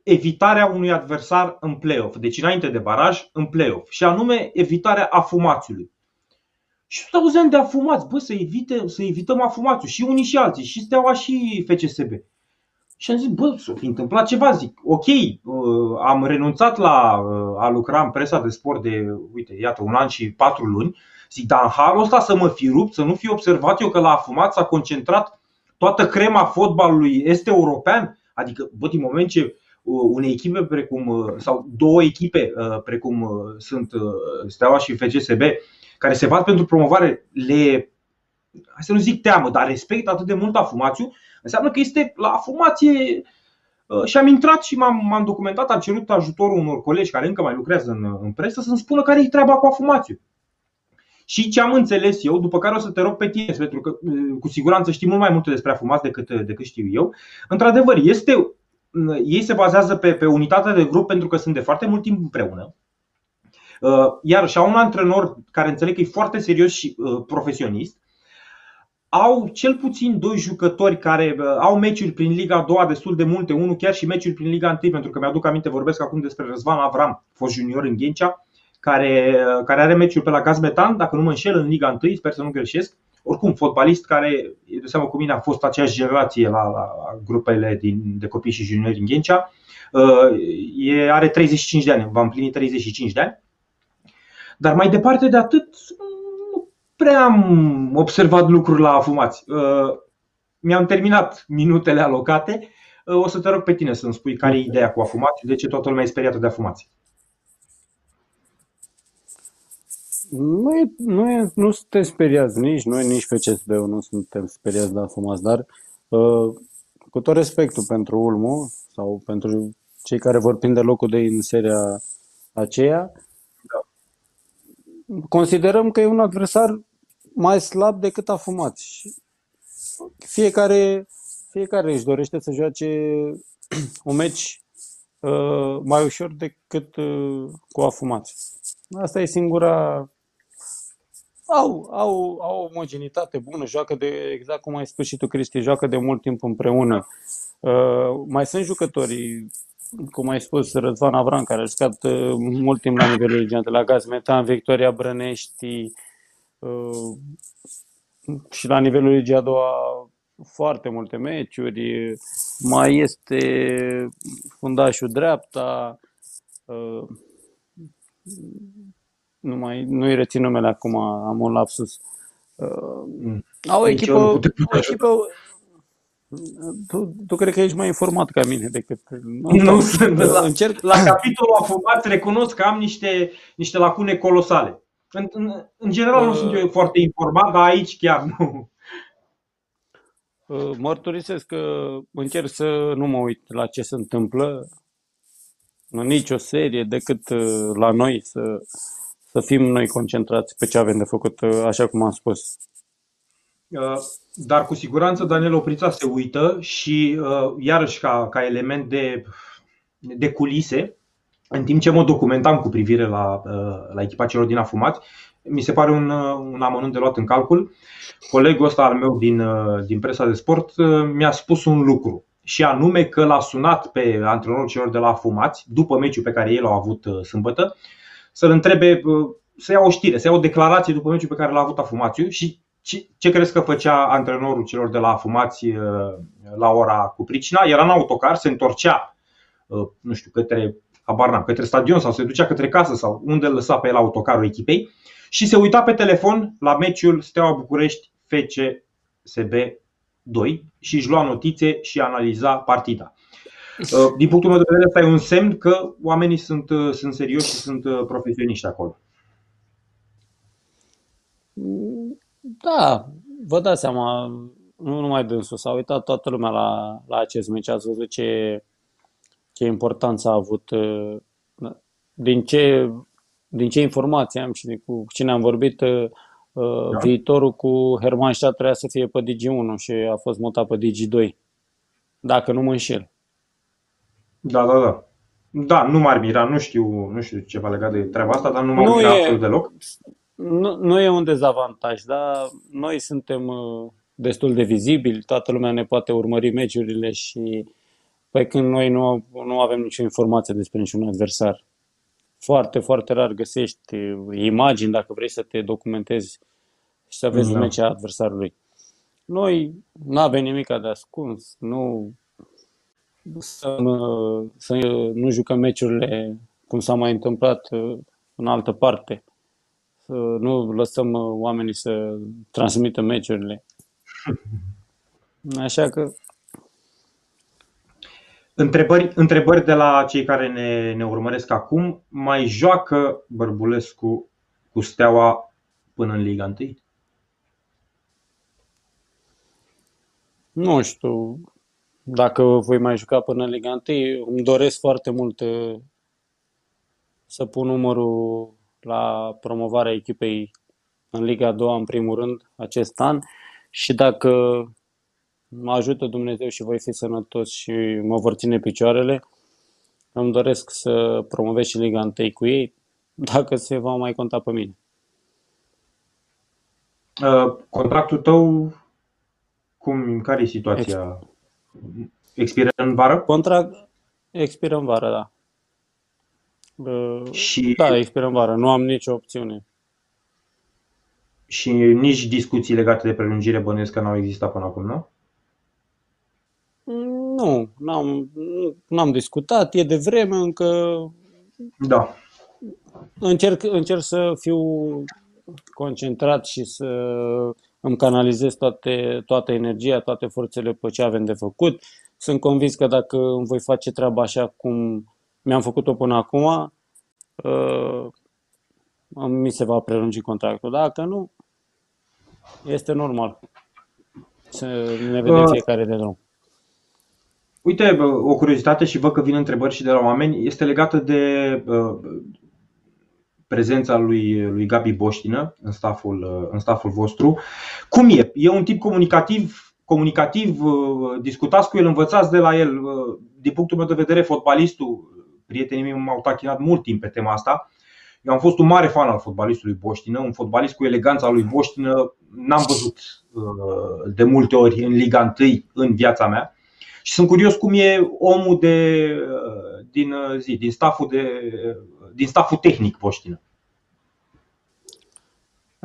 evitarea unui adversar în play-off, deci înainte de baraj, în play-off, și anume evitarea afumațiului. Și tot auzeam de afumați, bă, să, evite, să evităm afumațiul și unii și alții, și Steaua și FCSB. Și am zis, bă, s-a fi întâmplat ceva, zic, ok, uh, am renunțat la uh, a lucra în presa de sport de, uite, iată, un an și patru luni, zic, dar în halul ăsta să mă fi rupt, să nu fi observat eu că la afumat s-a concentrat toată crema fotbalului este european, adică, bă, din moment ce unei echipe precum, uh, sau două echipe uh, precum uh, sunt Steaua și FCSB, care se bat pentru promovare, le, hai să nu zic teamă, dar respect atât de mult afumațiu, înseamnă că este la afumație și am intrat și m-am, m-am documentat, am cerut ajutorul unor colegi care încă mai lucrează în, în presă să-mi spună care e treaba cu afumațiu. Și ce am înțeles eu, după care o să te rog pe tine, pentru că cu siguranță știi mult mai multe despre afumați decât, decât știu eu, într-adevăr, este ei se bazează pe, pe unitatea de grup pentru că sunt de foarte mult timp împreună. Uh, iar și au un antrenor care înțeleg că e foarte serios și uh, profesionist. Au cel puțin doi jucători care uh, au meciuri prin Liga 2 destul de multe, unul chiar și meciuri prin Liga 1, pentru că mi-aduc aminte, vorbesc acum despre Răzvan Avram, fost junior în Ghencea, care, care are meciuri pe la Gazmetan, dacă nu mă înșel, în Liga 1, sper să nu greșesc oricum, fotbalist care, de seama cu mine, a fost aceeași generație la, la grupele din, de copii și juniori din Ghencea. Uh, e, are 35 de ani, va împlini 35 de ani. Dar mai departe de atât, nu prea am observat lucruri la afumați. Uh, mi-am terminat minutele alocate. Uh, o să te rog pe tine să-mi spui care e ideea cu afumați, de ce toată lumea e speriată de afumați. Nu, e, nu, e, nu suntem speriați nici noi, nici pe CSB nu suntem speriați de afumați, dar uh, cu tot respectul pentru Ulmu sau pentru cei care vor prinde locul de în seria aceea, da. considerăm că e un adversar mai slab decât a fumat. Fiecare, fiecare își dorește să joace un meci uh, mai ușor decât uh, cu afumați. Asta e singura au, au, au o omogenitate bună, joacă de, exact cum ai spus și tu, Cristi, joacă de mult timp împreună. Uh, mai sunt jucătorii, cum ai spus, Răzvan Avram, care a jucat uh, mult timp la nivelul regional, la Gaz Metan, Victoria Brănești uh, și la nivelul Ligia a doua foarte multe meciuri. Mai este fundașul dreapta, uh, nu mai nu-i rețin numele acum, am un lapsus. Uh, au o echipă, o echipă tu, tu cred că ești mai informat ca mine decât... Nu, nu sunt. La, încerc... la capitolul afumat recunosc că am niște, niște lacune colosale. În, în, în general uh, nu sunt eu foarte informat, dar aici chiar nu. Uh, mărturisesc că încerc să nu mă uit la ce se întâmplă în nicio serie decât uh, la noi să să fim noi concentrați pe ce avem de făcut, uh, așa cum am spus. Uh, dar cu siguranță Daniel Oprița se uită și uh, iarăși ca, ca element de, de culise, în timp ce mă documentam cu privire la, la echipa celor din afumați, mi se pare un, un amănunt de luat în calcul. Colegul ăsta al meu din, din presa de sport mi-a spus un lucru și anume că l-a sunat pe antrenorul celor de la afumați după meciul pe care ei l-au avut sâmbătă să-l întrebe, să ia o știre, să ia o declarație după meciul pe care l-a avut Afumațiu și ce, ce crezi că făcea antrenorul celor de la Afumați uh, la ora cu pricina? Era în autocar, se întorcea, uh, nu știu, către, habar n către stadion sau se ducea către casă sau unde îl lăsa pe el autocarul echipei și se uita pe telefon la meciul Steaua București FCSB 2 și își lua notițe și analiza partida. Uh, din punctul meu de vedere, asta e un semn că oamenii sunt, uh, sunt serioși și sunt uh, profesioniști acolo. Da, vă dați seama, nu numai dânsul, s-a uitat toată lumea la, la acest meci, ați văzut ce, ce importanță a avut, din ce, din ce informații am și cu cine am vorbit, da. viitorul cu Herman Șat trebuia să fie pe Digi1 și a fost mutat pe Digi2, dacă nu mă înșel. Da, da, da. Da, nu m-ar mira, nu știu, nu știu ceva legat de treaba asta, dar nu m-ar nu mira e, absolut deloc. Nu, nu e un dezavantaj, dar noi suntem uh, destul de vizibili, toată lumea ne poate urmări meciurile și pe când noi nu, nu avem nicio informație despre niciun adversar. Foarte, foarte rar găsești uh, imagini dacă vrei să te documentezi și să vezi da. mecea adversarului. Noi nu avem nimic de ascuns, nu să, să nu jucăm meciurile cum s-a mai întâmplat uh, în altă parte. Să nu lăsăm uh, oamenii să transmită meciurile. Așa că Întrebări, întrebări de la cei care ne, ne urmăresc acum. Mai joacă Bărbulescu cu Steaua până în Liga 1? Nu știu dacă voi mai juca până în Liga 1, îmi doresc foarte mult uh, să pun numărul la promovarea echipei în Liga 2 în primul rând acest an și dacă mă ajută Dumnezeu și voi fi sănătos și mă vor ține picioarele, îmi doresc să promovez și Liga 1 cu ei, dacă se va mai conta pe mine. Uh, contractul tău, cum, care e situația? Ex- Expiră în vară? Contract expiră în vară, da. Și... Da, expiră în vară. Nu am nicio opțiune. Și nici discuții legate de prelungire bănuiesc că n-au existat până acum, nu? Nu, n-am, n-am discutat, e de vreme încă. Da. Încerc, încerc să fiu concentrat și să îmi canalizez toate, toată energia, toate forțele pe ce avem de făcut. Sunt convins că dacă îmi voi face treaba așa cum mi-am făcut-o până acum, uh, mi se va prelungi contractul. Dacă nu, este normal. Să ne vedem uh, fiecare de drum. Uite, o curiozitate și văd că vin întrebări și de la oameni, este legată de prezența lui, lui Gabi Boștină în staful, în staful vostru. Cum e? E un tip comunicativ, comunicativ, discutați cu el, învățați de la el. Din punctul meu de vedere, fotbalistul, prietenii mei m-au tachinat mult timp pe tema asta. Eu am fost un mare fan al fotbalistului Boștină, un fotbalist cu eleganța lui Boștină n-am văzut de multe ori în Liga 1 în viața mea. Și sunt curios cum e omul de, din, zi, din, staful de, din staful tehnic Poștină.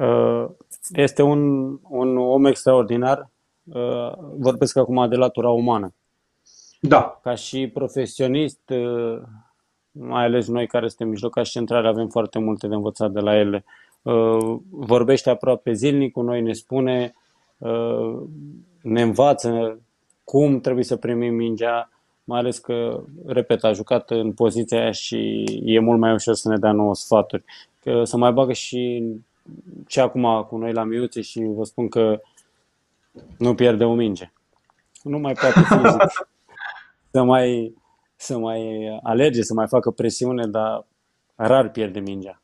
Uh, este un, un om extraordinar. Uh, vorbesc acum de latura umană. Da. Ca și profesionist, uh, mai ales noi care suntem mijlocași centrale, avem foarte multe de învățat de la ele. Vorbește aproape zilnic cu noi, ne spune, ne învață cum trebuie să primim mingea, mai ales că, repet, a jucat în poziția aia și e mult mai ușor să ne dea nouă sfaturi. Că să mai bagă și ce acum cu noi la miuțe și vă spun că nu pierde o minge. Nu mai poate fizic să mai, să mai alerge, să mai facă presiune, dar rar pierde mingea.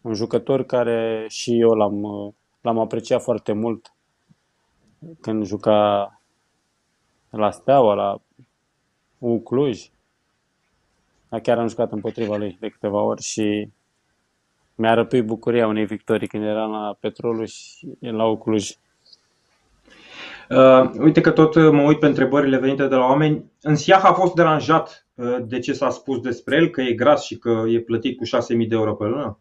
Un jucător care și eu l-am, l-am apreciat foarte mult când juca la Steaua, la U Cluj. Chiar am jucat împotriva lui de câteva ori și mi-a răpit bucuria unei victorii când eram la Petrolul și la U Cluj. Uh, uite că tot mă uit pe întrebările venite de la oameni. În Siah a fost deranjat uh, de ce s-a spus despre el, că e gras și că e plătit cu 6.000 de euro pe lună?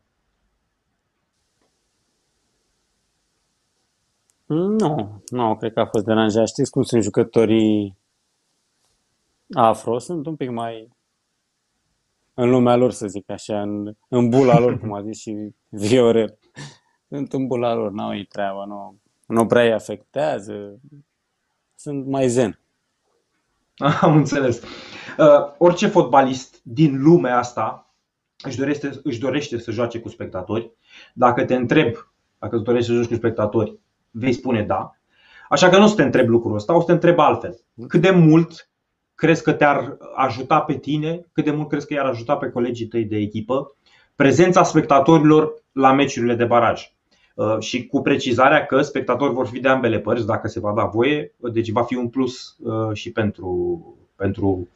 Nu, nu, cred că a fost deranjat. Știți cum sunt jucătorii afro? Sunt un pic mai în lumea lor, să zic așa, în, în bula lor, cum a zis și Viorel. Sunt în bula lor, n-au ei treaba, nu, nu prea îi afectează. Sunt mai zen. Am înțeles. Uh, orice fotbalist din lumea asta își dorește, își dorește să joace cu spectatori. Dacă te întreb dacă îți dorești să joci cu spectatori, vei spune da. Așa că nu o să te întreb lucrul ăsta, o să te întreb altfel. Cât de mult crezi că te-ar ajuta pe tine, cât de mult crezi că i-ar ajuta pe colegii tăi de echipă prezența spectatorilor la meciurile de baraj. Uh, și cu precizarea că spectatorii vor fi de ambele părți, dacă se va da voie, deci va fi un plus uh, și pentru, pentru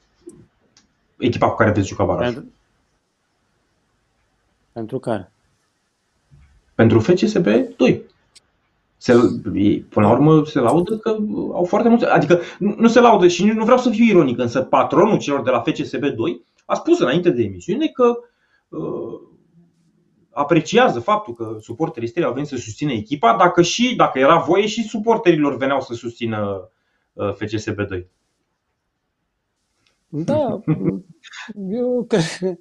echipa cu care veți juca baraj. Pentru, pentru care? Pentru FCSB 2 se, până la urmă se laudă că au foarte mulți. Adică nu se laudă și nu vreau să fiu ironic, însă patronul celor de la FCSB 2 a spus înainte de emisiune că uh, apreciază faptul că suporterii stele au venit să susțină echipa, dacă și, dacă era voie, și suporterilor veneau să susțină uh, FCSB 2. Da, eu cred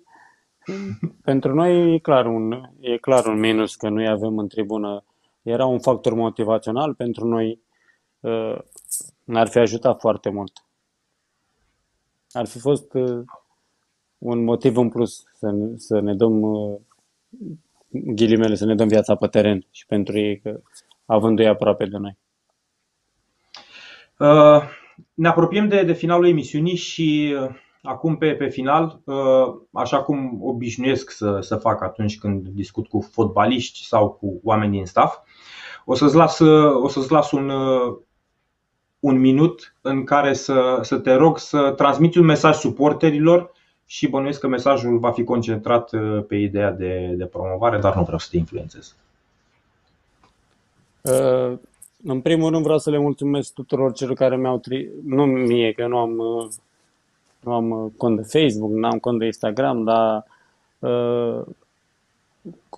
pentru noi e clar, un, e clar un minus că nu avem în tribună era un factor motivațional pentru noi, uh, ne-ar fi ajutat foarte mult. Ar fi fost uh, un motiv în plus să, să ne dăm uh, ghilimele, să ne dăm viața pe teren și pentru ei, că, avându-i aproape de noi. Ne apropiem de, de finalul emisiunii și acum pe, pe final, așa cum obișnuiesc să, să fac atunci când discut cu fotbaliști sau cu oameni din staff, o să-ți las, o să-ți las un, un minut în care să, să te rog să transmiți un mesaj suporterilor și bănuiesc că mesajul va fi concentrat uh, pe ideea de, de promovare, dar nu vreau să te influențez. Uh, în primul rând vreau să le mulțumesc tuturor celor care mi-au tri... nu mie, că nu am, uh, nu am cont de Facebook, nu am cont de Instagram, dar uh,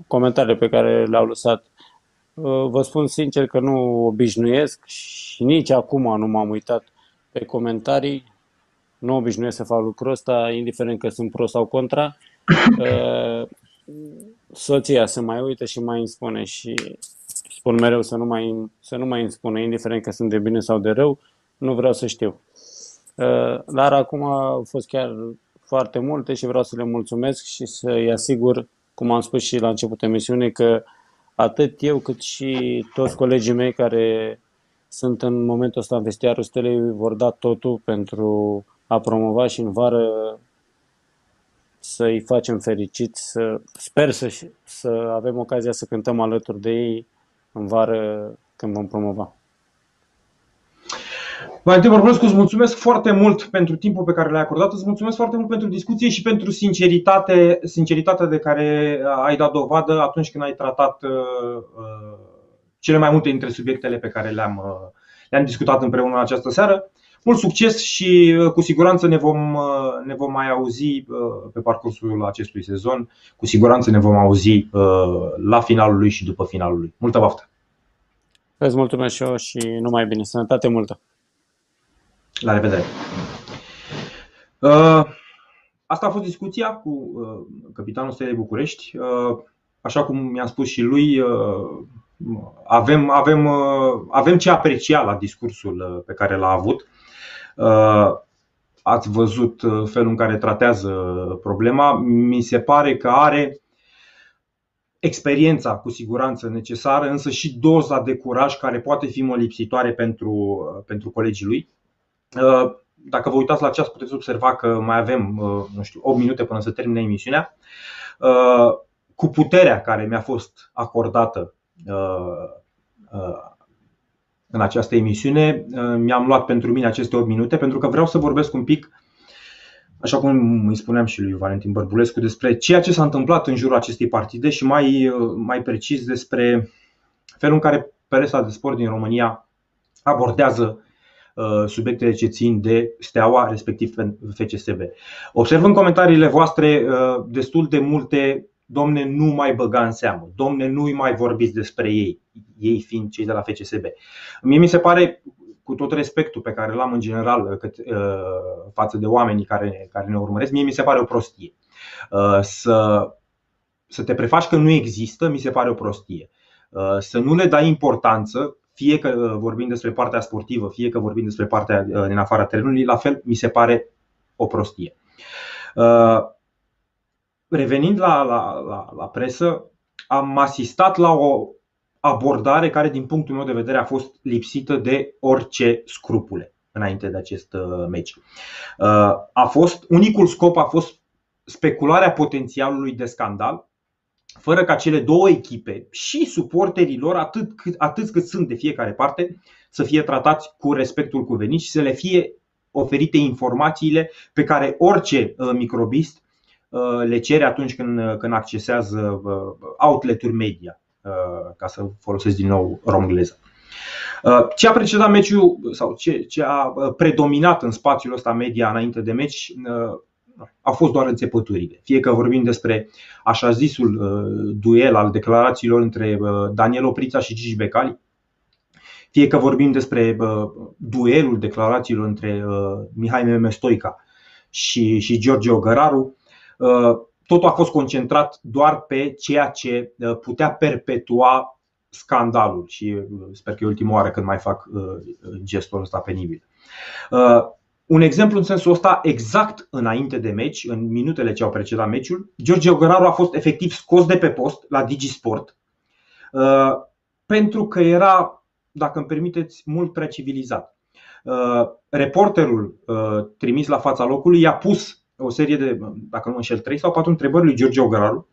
comentariile pe care le-au lăsat Uh, vă spun sincer că nu obișnuiesc și nici acum nu m-am uitat pe comentarii. Nu obișnuiesc să fac lucrul ăsta, indiferent că sunt pro sau contra. Uh, soția se mai uită și mai îmi spune și spun mereu să nu mai, să nu mai îmi spune, indiferent că sunt de bine sau de rău, nu vreau să știu. Uh, dar acum au fost chiar foarte multe și vreau să le mulțumesc și să-i asigur, cum am spus și la început emisiune, că atât eu cât și toți colegii mei care sunt în momentul ăsta în vestiarul Stelei vor da totul pentru a promova și în vară să-i facem fericiți, să, sper să, să avem ocazia să cântăm alături de ei în vară când vom promova. Valentin Bărbulescu, îți mulțumesc foarte mult pentru timpul pe care l-ai acordat, îți mulțumesc foarte mult pentru discuție și pentru sinceritate, sinceritatea de care ai dat dovadă atunci când ai tratat uh, uh, cele mai multe dintre subiectele pe care le-am, uh, le-am discutat împreună în această seară. Mult succes și cu siguranță ne vom, ne vom mai auzi pe parcursul acestui sezon. Cu siguranță ne vom auzi la finalul lui și după finalul lui. Multă baftă! Îți mulțumesc și eu și numai bine. Sănătate multă! La revedere! Uh, asta a fost discuția cu uh, capitanul Stelei București. Uh, așa cum mi-a spus și lui, avem, avem, avem ce aprecia la discursul pe care l-a avut. Ați văzut felul în care tratează problema. Mi se pare că are experiența cu siguranță necesară, însă și doza de curaj care poate fi molipsitoare pentru, pentru colegii lui. Uh, dacă vă uitați la ceas, puteți observa că mai avem, uh, nu știu, 8 minute până să termine emisiunea. Uh, cu puterea care mi-a fost acordată în această emisiune, mi-am luat pentru mine aceste 8 minute pentru că vreau să vorbesc un pic, așa cum îi spuneam și lui Valentin Bărbulescu, despre ceea ce s-a întâmplat în jurul acestei partide și mai, mai precis despre felul în care presa de sport din România abordează Uh, subiectele ce țin de Steaua, respectiv FCSB. Observ în comentariile voastre uh, destul de multe Domne, nu mai băga în seamă, domne, nu-i mai vorbiți despre ei, ei fiind cei de la FCSB. Mie mi se pare, cu tot respectul pe care l-am în general uh, față de oamenii care, care ne urmăresc, mie mi se pare o prostie. Să, să te prefaci că nu există, mi se pare o prostie. Să nu le dai importanță fie că uh, vorbim despre partea sportivă, fie că vorbim despre partea uh, din afara terenului, la fel mi se pare o prostie. Uh, revenind la, la, la, la presă, am asistat la o abordare care, din punctul meu de vedere, a fost lipsită de orice scrupule înainte de acest meci. A fost, unicul scop a fost specularea potențialului de scandal fără ca cele două echipe și suporterii lor, atât cât, atât cât sunt de fiecare parte, să fie tratați cu respectul cuvenit și să le fie oferite informațiile pe care orice uh, microbist uh, le cere atunci când, uh, când accesează outleturi media, ca să folosesc din nou romgleză. Ce a precedat meciul sau ce, ce a predominat în spațiul ăsta media înainte de meci au fost doar înțepăturile. Fie că vorbim despre așa zisul uh, duel al declarațiilor între uh, Daniel Oprița și Gigi Becali, fie că vorbim despre uh, duelul declarațiilor între Mihai Meme Stoica și, și George Ogăraru, totul a fost concentrat doar pe ceea ce putea perpetua scandalul și sper că e ultima oară când mai fac gestul ăsta penibil. Un exemplu în sensul ăsta, exact înainte de meci, în minutele ce au precedat meciul, George Ogăraru a fost efectiv scos de pe post la Digisport uh, pentru că era, dacă îmi permiteți, mult prea civilizat. Uh, reporterul uh, trimis la fața locului i-a pus o serie de, dacă nu înșel, 3 sau 4 întrebări lui George Ogăraru.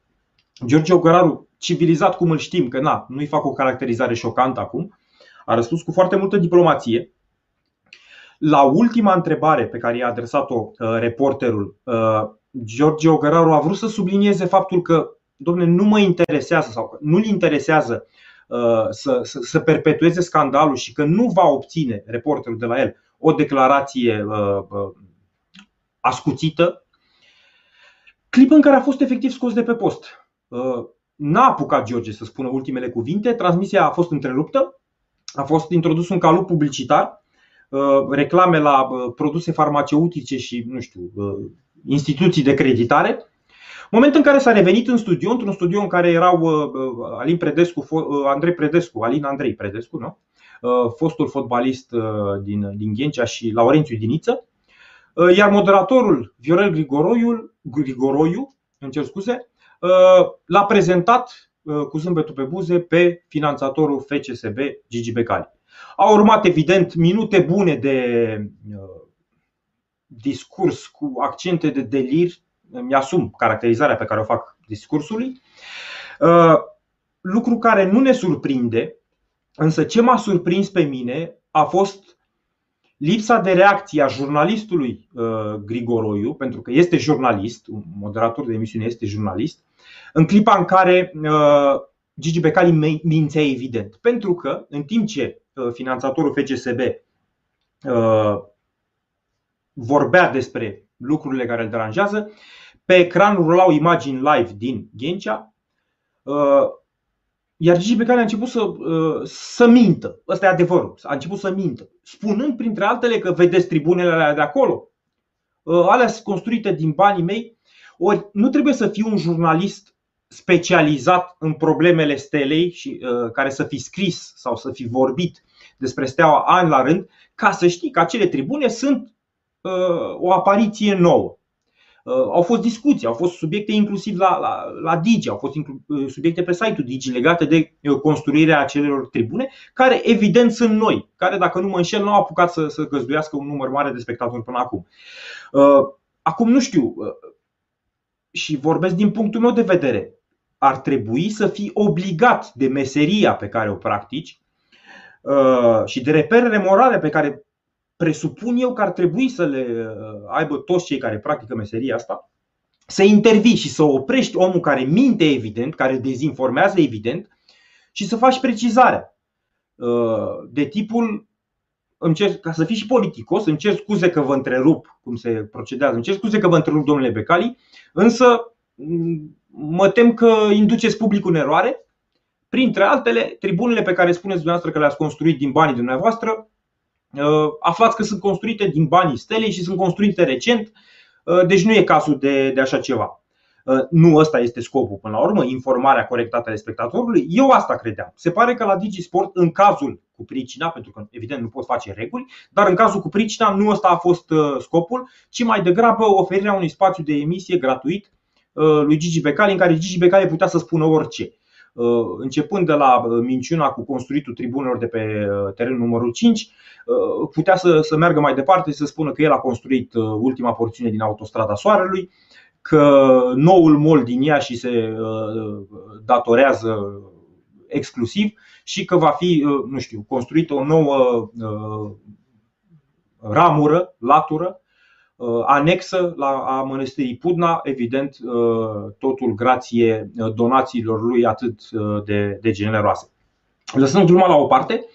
George Ogăraru, civilizat cum îl știm, că na, nu-i fac o caracterizare șocantă acum, a răspuns cu foarte multă diplomație la ultima întrebare pe care i-a adresat-o uh, reporterul, uh, George Ogăraru a vrut să sublinieze faptul că, domne, nu mă interesează sau nu-l interesează uh, să, să, să perpetueze scandalul și că nu va obține reporterul de la el o declarație ascuțită, clip în care a fost efectiv scos de pe post. N-a apucat George să spună ultimele cuvinte, transmisia a fost întreruptă, a fost introdus un calup publicitar Uh, reclame la uh, produse farmaceutice și, nu știu, uh, instituții de creditare. Moment în care s-a revenit în studio, într-un studio în care erau Alin Predescu, Andrei Predescu, Alin Andrei Predescu, nu? fostul fotbalist din, din Ghencea și Laurențiu Diniță, iar moderatorul Viorel Grigoroiu, Grigoroiu îmi cer scuze, l-a prezentat cu zâmbetul pe buze pe finanțatorul FCSB Gigi Becali. Au urmat, evident, minute bune de, discurs cu accente de delir, mi-asum caracterizarea pe care o fac discursului, lucru care nu ne surprinde, însă ce m-a surprins pe mine a fost lipsa de reacție a jurnalistului Grigoroiu, pentru că este jurnalist, un moderator de emisiune este jurnalist, în clipa în care Gigi Becali mințea evident. Pentru că, în timp ce finanțatorul FCSB vorbea despre lucrurile care îl deranjează. Pe ecran rulau imagini live din Ghencea, uh, iar Gigi Becali a început să, uh, să mintă. Ăsta e adevărul. A început să mintă, spunând printre altele că vedeți tribunele alea de acolo. Uh, alea sunt construite din banii mei. Ori nu trebuie să fii un jurnalist specializat în problemele stelei și care să fi scris sau să fi vorbit despre steaua ani la rând, ca să știi că acele tribune sunt o apariție nouă. Uh, au fost discuții, au fost subiecte inclusiv la, la, la Digi, au fost uh, subiecte pe site-ul Digi legate de uh, construirea acelor tribune, care evident sunt noi, care dacă nu mă înșel nu au apucat să, să găzduiască un număr mare de spectatori până acum. Acum nu știu și vorbesc din punctul meu de vedere, ar trebui să fii obligat de meseria pe care o practici și de reperele morale pe care presupun eu că ar trebui să le uh, aibă toți cei care practică meseria asta, să intervii și să oprești omul care minte evident, care dezinformează evident și să faci precizarea. Uh, de tipul, îmi cer, ca să fii și politicos, îmi cer scuze că vă întrerup cum se procedează, îmi cer scuze că vă întrerup, domnule Becali, însă mm, mă tem că induceți publicul în eroare. Printre altele, tribunele pe care spuneți dumneavoastră că le-ați construit din banii dumneavoastră Uh, aflați că sunt construite din banii stelei și sunt construite recent, uh, deci nu e cazul de, de așa ceva. Uh, nu ăsta este scopul până la urmă, informarea corectă a telespectatorului. Eu asta credeam. Se pare că la Digisport, în cazul cu pricina, pentru că evident nu pot face reguli, dar în cazul cu pricina nu ăsta a fost scopul, ci mai degrabă oferirea unui spațiu de emisie gratuit lui Gigi Becali, în care Gigi Becali putea să spună orice. Începând de la minciuna cu construitul tribunelor de pe terenul numărul 5, Uh, putea să, să meargă mai departe și să spună că el a construit uh, ultima porțiune din autostrada Soarelui, că noul mol din ea și se uh, datorează exclusiv și că va fi, nu știu, construită o nouă ramură, latură, anexă la a mănăstirii Pudna, evident totul grație donațiilor lui atât de, de generoase. Lăsând gluma la o parte,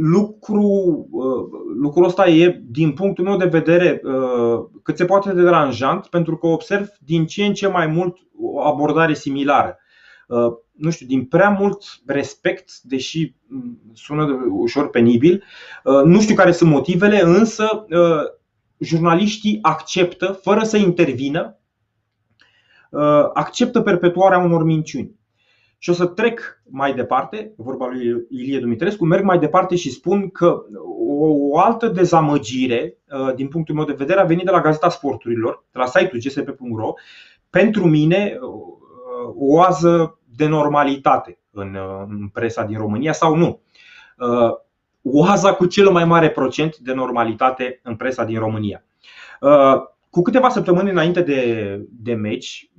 lucru, uh, lucrul ăsta e, din punctul meu de vedere, uh, cât se poate de deranjant, pentru că observ din ce în ce mai mult o abordare similară. Uh, nu știu, din prea mult respect, deși mm, sună ușor penibil, nu știu care sunt motivele, însă jurnaliștii acceptă, fără să intervină, acceptă perpetuarea unor minciuni. Și o să trec mai departe, vorba lui Ilie Dumitrescu, merg mai departe și spun că o, o altă dezamăgire, uh, din punctul meu de vedere, a venit de la Gazeta Sporturilor, de la site-ul gsp.ro, pentru mine uh, o oază de normalitate în, uh, în presa din România sau nu. Oaza cu cel mai mare procent de normalitate în presa din România. Cu câteva săptămâni înainte de, de meci,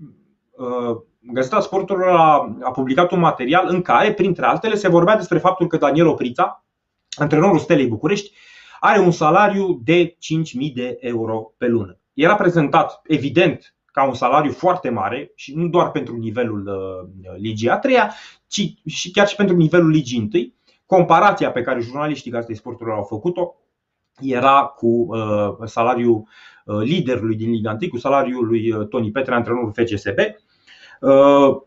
Gazeta Sporturilor a, a publicat un material în care, printre altele, se vorbea despre faptul că Daniel Oprița, antrenorul Stelei București, are un salariu de 5.000 de euro pe lună. Era prezentat, evident, ca un salariu foarte mare și nu doar pentru nivelul uh, Ligii a treia, ci și chiar și pentru nivelul Ligii întâi. Comparația pe care jurnaliștii Gazetei Sporturilor au făcut-o era cu uh, salariul uh, liderului din Liga 1, cu salariul lui Toni Petre, antrenorul FCSB. Uh,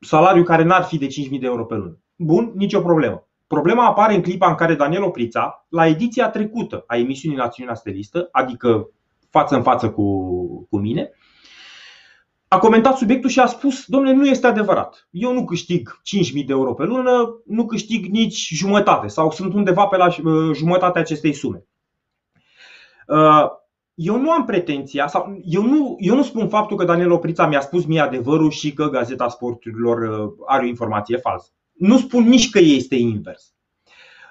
salariu care n-ar fi de 5.000 de euro pe lună. Bun, nicio problemă. Problema apare în clipa în care Daniel Oprița, la ediția trecută a emisiunii Națiunea Stelistă, adică față în față cu, cu mine, a comentat subiectul și a spus, domnule, nu este adevărat. Eu nu câștig 5.000 de euro pe lună, nu câștig nici jumătate sau sunt undeva pe la uh, jumătatea acestei sume. Uh, eu nu am pretenția, sau eu nu, eu nu spun faptul că Daniel Oprița mi-a spus mie adevărul și că Gazeta Sporturilor uh, are o informație falsă. Nu spun nici că este invers.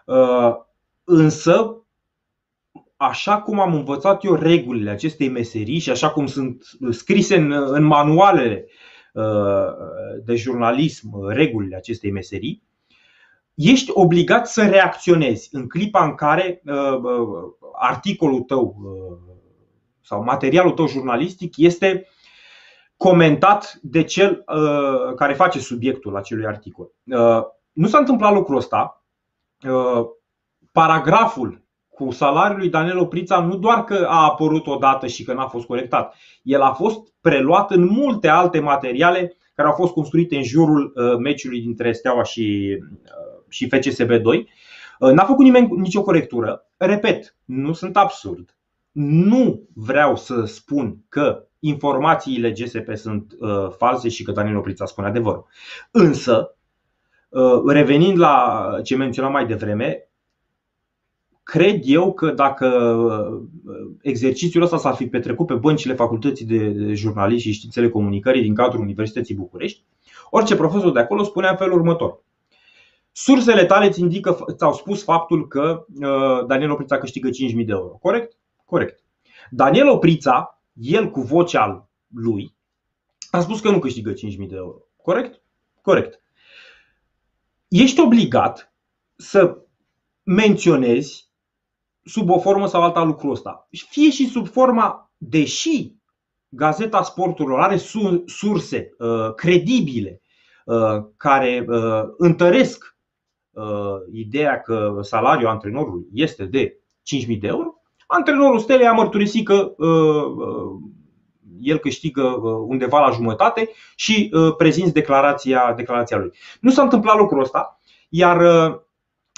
Uh, însă așa cum am învățat eu regulile acestei meserii și așa cum sunt scrise în, în manualele de jurnalism, regulile acestei meserii, ești obligat să reacționezi în clipa în care articolul tău sau materialul tău jurnalistic este comentat de cel care face subiectul acelui articol. Nu s-a întâmplat lucrul ăsta. Paragraful cu salariul lui Daniel Oprița nu doar că a apărut odată și că n-a fost corectat, el a fost preluat în multe alte materiale care au fost construite în jurul uh, meciului dintre Steaua și, uh, și FCSB 2. Uh, n-a făcut nimeni nicio corectură. Repet, nu sunt absurd. Nu vreau să spun că informațiile GSP sunt uh, false și că Daniel Oprița spune adevărul. Însă, uh, revenind la ce menționam mai devreme, cred eu că dacă uh, exercițiul ăsta s-ar fi petrecut pe băncile facultății de jurnalism și științele comunicării din cadrul Universității București, orice profesor de acolo spunea în felul următor. Sursele tale îți indică, ți-au spus faptul că uh, Daniel Oprița câștigă 5.000 de euro. Corect? Corect. Daniel Oprița, el cu vocea lui, a spus că nu câștigă 5.000 de euro. Corect? Corect. Ești obligat să menționezi sub o formă sau alta lucrul ăsta. Fie și sub forma, deși Gazeta Sporturilor are surse uh, credibile uh, care uh, întăresc ideea că salariul antrenorului este de 5.000 de euro, antrenorul Stelei a mărturisit că el câștigă undeva la jumătate și prezinți declarația, declarația lui. Nu s-a întâmplat lucrul ăsta, iar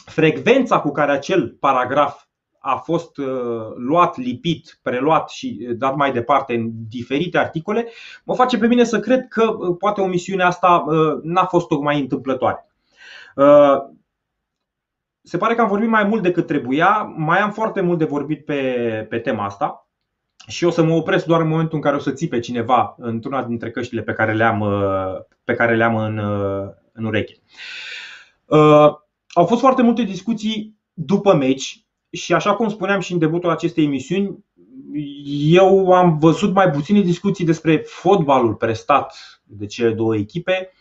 frecvența cu care acel paragraf a fost uh, luat, lipit, preluat și uh, dat mai departe în diferite articole, mă face pe mine să cred că uh, poate omisiunea asta n-a fost tocmai întâmplătoare. Se pare că am vorbit mai mult decât trebuia, mai am foarte mult de vorbit pe, pe tema asta și o să mă opresc doar în momentul în care o să țipe cineva într-una dintre căștile pe care le am, pe care le am în, în ureche. Au fost foarte multe discuții după meci și așa cum spuneam și în debutul acestei emisiuni, eu am văzut mai puține discuții despre fotbalul prestat de cele două echipe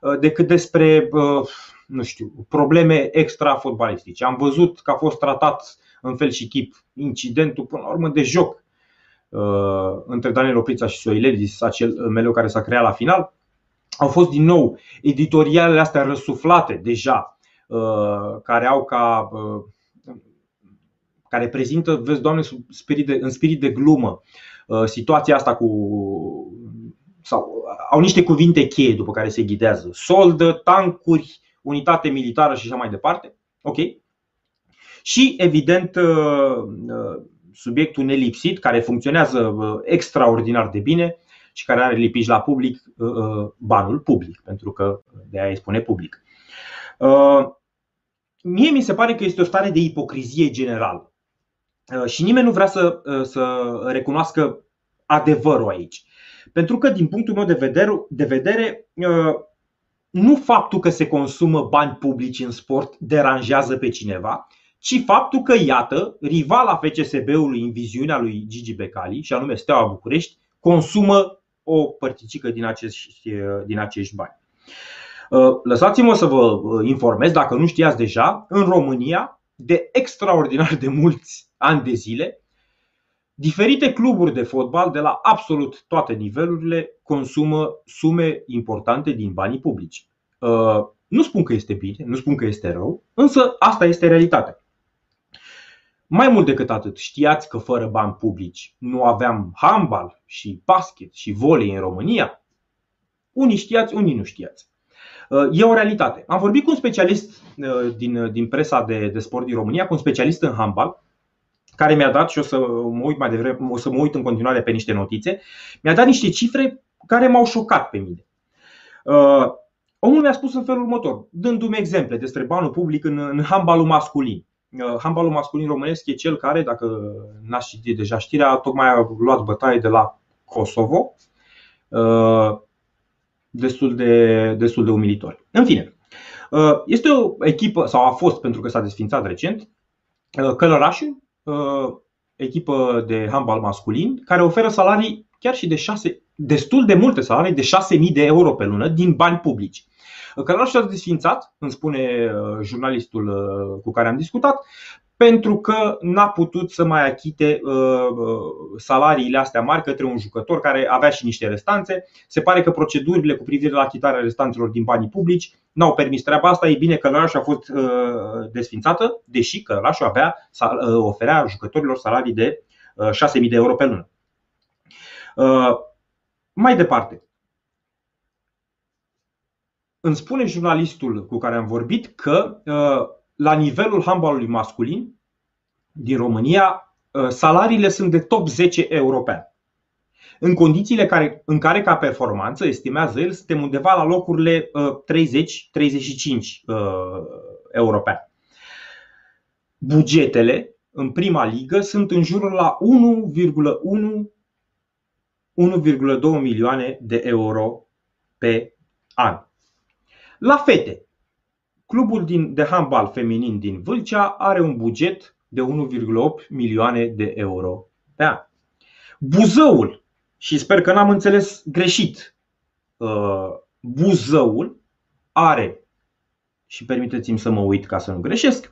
uh, decât despre uh, nu știu, probleme extra-fotbalistice. Am văzut că a fost tratat în fel și chip incidentul până la urmă de joc uh, între Daniel Oprița și Soiledis, acel meleu care s-a creat la final. Au fost din nou editorialele astea răsuflate deja, care au ca care prezintă, vezi, Doamne, spirit de, în spirit de glumă uh, situația asta cu. sau au niște cuvinte cheie după care se ghidează: soldă, tancuri, unitate militară și așa mai departe. Ok? Și, evident, uh, uh, subiectul nelipsit, care funcționează extraordinar de bine și care are lipici la public, banul public, pentru că de aia îi spune public. Mie mi se pare că este o stare de ipocrizie generală. Uh, și nimeni nu vrea să, uh, să recunoască adevărul aici. Pentru că, din punctul meu de vedere, de vedere uh, nu faptul că se consumă bani publici în sport deranjează pe cineva, ci faptul că, iată, rivala FCSB-ului în viziunea lui Gigi Becali, și anume Steaua București, consumă o părticică din acești, din acești bani. Lăsați-mă să vă informez, dacă nu știați deja, în România, de extraordinar de mulți ani de zile, diferite cluburi de fotbal de la absolut toate nivelurile consumă sume importante din banii publici. Uh, nu spun că este bine, nu spun că este rău, însă asta este realitatea. Mai mult decât atât, știați că fără bani publici nu aveam handbal și basket și volei în România? Unii știați, unii nu știați. Uh, e o realitate. Am vorbit cu un specialist uh, din, din presa de, de sport din România, cu un specialist în handbal, care mi-a dat și o să mă uit mai devreme, o să mă uit în continuare pe niște notițe, mi-a dat niște cifre care m-au șocat pe mine. Uh, omul mi-a spus în felul următor, dându-mi exemple despre banul public în, în handbalul masculin. Uh, handbalul masculin românesc e cel care, dacă n-ați citit deja știrea, tocmai a luat bătaie de la Kosovo. Uh, destul de, destul de umilitor. În fine, uh, este o echipă, sau a fost pentru că s-a desfințat recent, uh, Călărașul, Uh, echipă de handbal masculin care oferă salarii chiar și de 6, destul de multe salarii, de 6.000 de euro pe lună din bani publici. Călărașul a desfințat, îmi spune uh, jurnalistul uh, cu care am discutat, pentru că n-a putut să mai achite uh, salariile astea mari către un jucător care avea și niște restanțe. Se pare că procedurile cu privire la achitarea restanțelor din banii publici n-au permis treaba asta. E bine că Lărașul a fost desfințată, deși că Lărașul avea, oferea jucătorilor salarii de 6.000 de euro pe lună. Mai departe, îmi spune jurnalistul cu care am vorbit că uh, la nivelul handbalului masculin din România uh, salariile sunt de top 10 european. În condițiile care, în care ca performanță, estimează el, suntem undeva la locurile 30-35 uh, european. Bugetele în prima ligă sunt în jurul la 1,1 1,2 milioane de euro pe an. La fete, clubul din, de handbal feminin din Vâlcea are un buget de 1,8 milioane de euro pe an. Buzăul, și sper că n-am înțeles greșit, uh, Buzăul are, și permiteți-mi să mă uit ca să nu greșesc,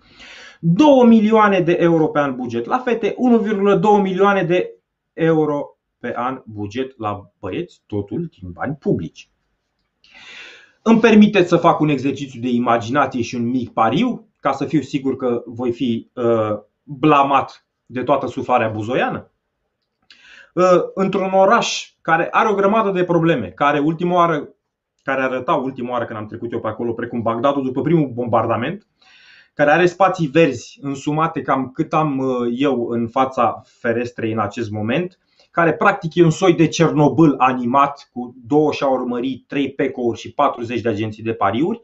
2 milioane de euro pe an buget la fete, 1,2 milioane de euro pe an buget la băieți, totul din bani publici. Îmi permiteți să fac un exercițiu de imaginație și un mic pariu, ca să fiu sigur că voi fi uh, blamat de toată suflarea buzoiană? Uh, într-un oraș care are o grămadă de probleme, care ultima oară, care arăta ultima oară când am trecut eu pe acolo, precum Bagdadul după primul bombardament, care are spații verzi însumate cam cât am uh, eu în fața ferestrei în acest moment, care practic e un soi de Cernobâl animat cu două șaurmării, trei pecouri și 40 de agenții de pariuri.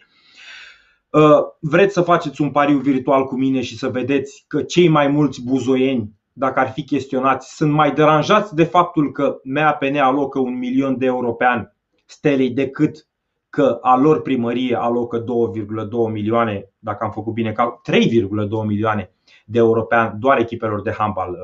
Uh, vreți să faceți un pariu virtual cu mine și să vedeți că cei mai mulți buzoieni, dacă ar fi chestionați, sunt mai deranjați de faptul că MAPN alocă un milion de euro pe an stelei decât că a lor primărie alocă 2,2 milioane, dacă am făcut bine, 3,2 milioane de euro pe an doar echipelor de handbal uh,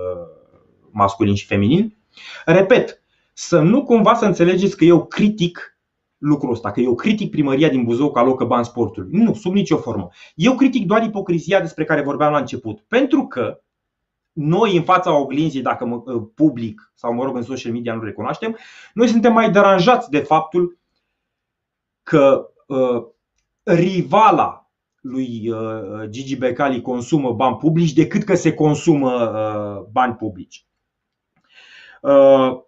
masculin și feminin. Repet, să nu cumva să înțelegeți că eu critic lucrul ăsta, că eu critic primăria din Buzău că alocă bani sportului. Nu, sub nicio formă. Eu critic doar ipocrizia despre care vorbeam la început. Pentru că noi în fața oglinzii, dacă mă, ă, public sau mă rog în social media nu recunoaștem, noi suntem mai deranjați de faptul că uh, rivala lui uh, Gigi Becali consumă bani publici decât că se consumă uh, bani publici. Uh,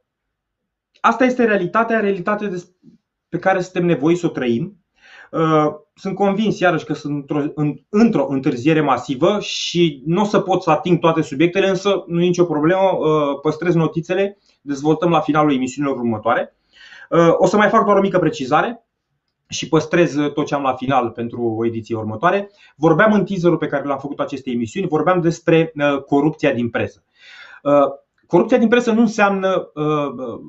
asta este realitatea, realitatea pe care suntem nevoiți să o trăim. Uh, sunt convins iarăși că sunt într-o, într-o întârziere masivă și nu o să pot să ating toate subiectele, însă nu e nicio problemă, uh, păstrez notițele, dezvoltăm la finalul emisiunilor următoare. O să mai fac doar o mică precizare și păstrez tot ce am la final pentru o ediție următoare. Vorbeam în teaserul pe care l-am făcut acestei emisiuni, vorbeam despre corupția din presă. Corupția din presă nu înseamnă, uh, uh,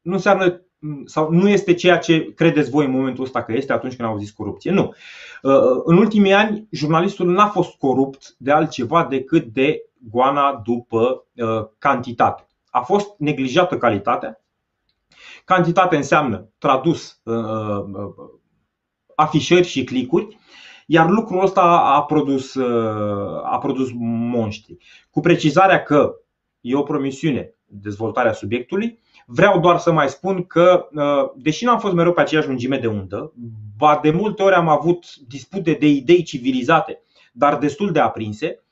nu înseamnă sau nu este ceea ce credeți voi în momentul ăsta că este atunci când auziți corupție. Nu. Uh, în ultimii ani, jurnalistul n-a fost corupt de altceva decât de goana după cantitate. A fost neglijată calitatea. Cantitate înseamnă tradus afișări și clicuri, iar lucrul ăsta a produs, a produs monștri. Cu precizarea că e o promisiune, dezvoltarea subiectului. Vreau doar să mai spun că, uh, deși n-am fost mereu pe aceeași lungime de undă, ba de multe ori am avut dispute de idei civilizate, dar destul de aprinse,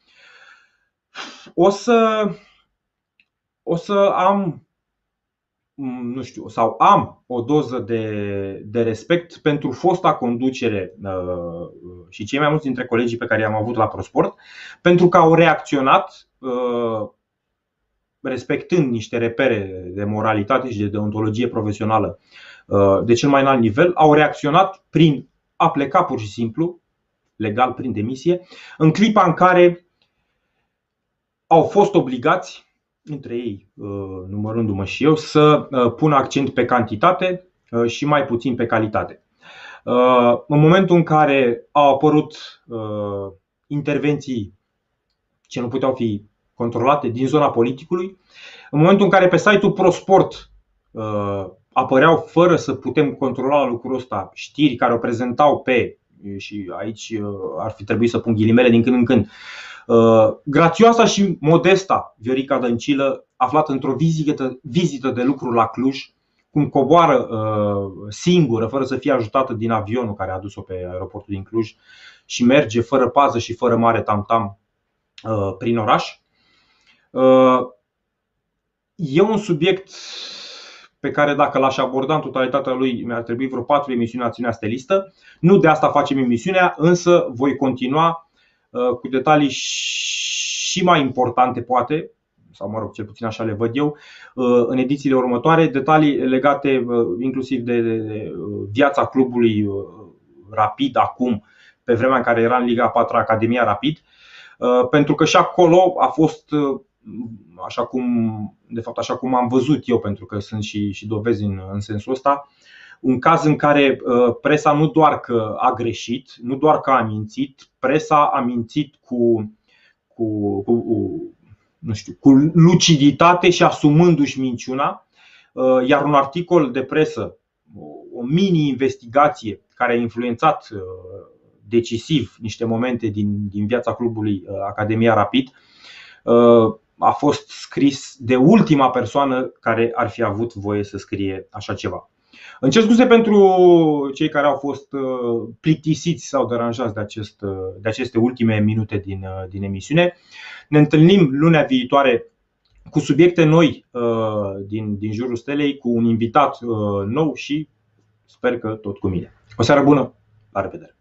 o să, o să am mm, nu știu, sau am o doză de, de respect pentru fosta conducere uh, și cei mai mulți dintre colegii pe care i-am avut la ProSport, pentru că au reacționat uh, respectând niște repere de moralitate și de deontologie profesională uh, de cel mai înalt nivel, au reacționat prin a pleca pur și simplu, legal prin demisie, în clipa în care au fost obligați, între ei uh, numărându-mă și eu, să uh, pună accent pe cantitate și mai puțin pe calitate. În momentul în care au apărut intervenții ce nu puteau fi controlate din zona politicului. În momentul în care pe site-ul ProSport apăreau fără să putem controla lucrul ăsta știri care o prezentau pe și aici ar fi trebuit să pun ghilimele din când în când grațioasa și modesta Viorica Dăncilă aflată într-o vizită, vizită de lucru la Cluj cum coboară uh, singură, fără să fie ajutată din avionul care a adus-o pe aeroportul din Cluj și merge fără pază și fără mare tam-tam uh, prin oraș. Uh, e un subiect pe care dacă l-aș aborda în totalitatea lui mi-ar trebui vreo patru emisiuni Națiunea Stelistă. Nu de asta facem emisiunea, însă voi continua cu detalii și mai importante poate sau mă rog, cel puțin așa le văd eu, uh, în edițiile următoare, detalii legate uh, inclusiv de uh, viața clubului Rapid acum, pe vremea în care era în Liga 4 Academia Rapid, pentru că și acolo a fost așa cum, de fapt așa cum am văzut eu, pentru că sunt și, și dovezi în, în sensul ăsta, un caz în care presa nu doar că a greșit, nu doar că a mințit, presa a mințit cu, cu, cu nu știu, cu luciditate și asumându-și minciuna. Uh, iar un articol de presă, o mini-investigație care a influențat uh, decisiv niște momente din, din viața clubului uh, Academia Rapid, a fost scris de ultima persoană care ar fi avut voie să scrie așa ceva. Îmi cer scuze pentru cei care au fost uh, plictisiți sau deranjați de, acest, uh, de aceste ultime minute din, uh, din emisiune. Ne întâlnim lunea viitoare cu subiecte noi din, din jurul stelei, cu un invitat nou și sper că tot cu mine. O seară bună, la revedere!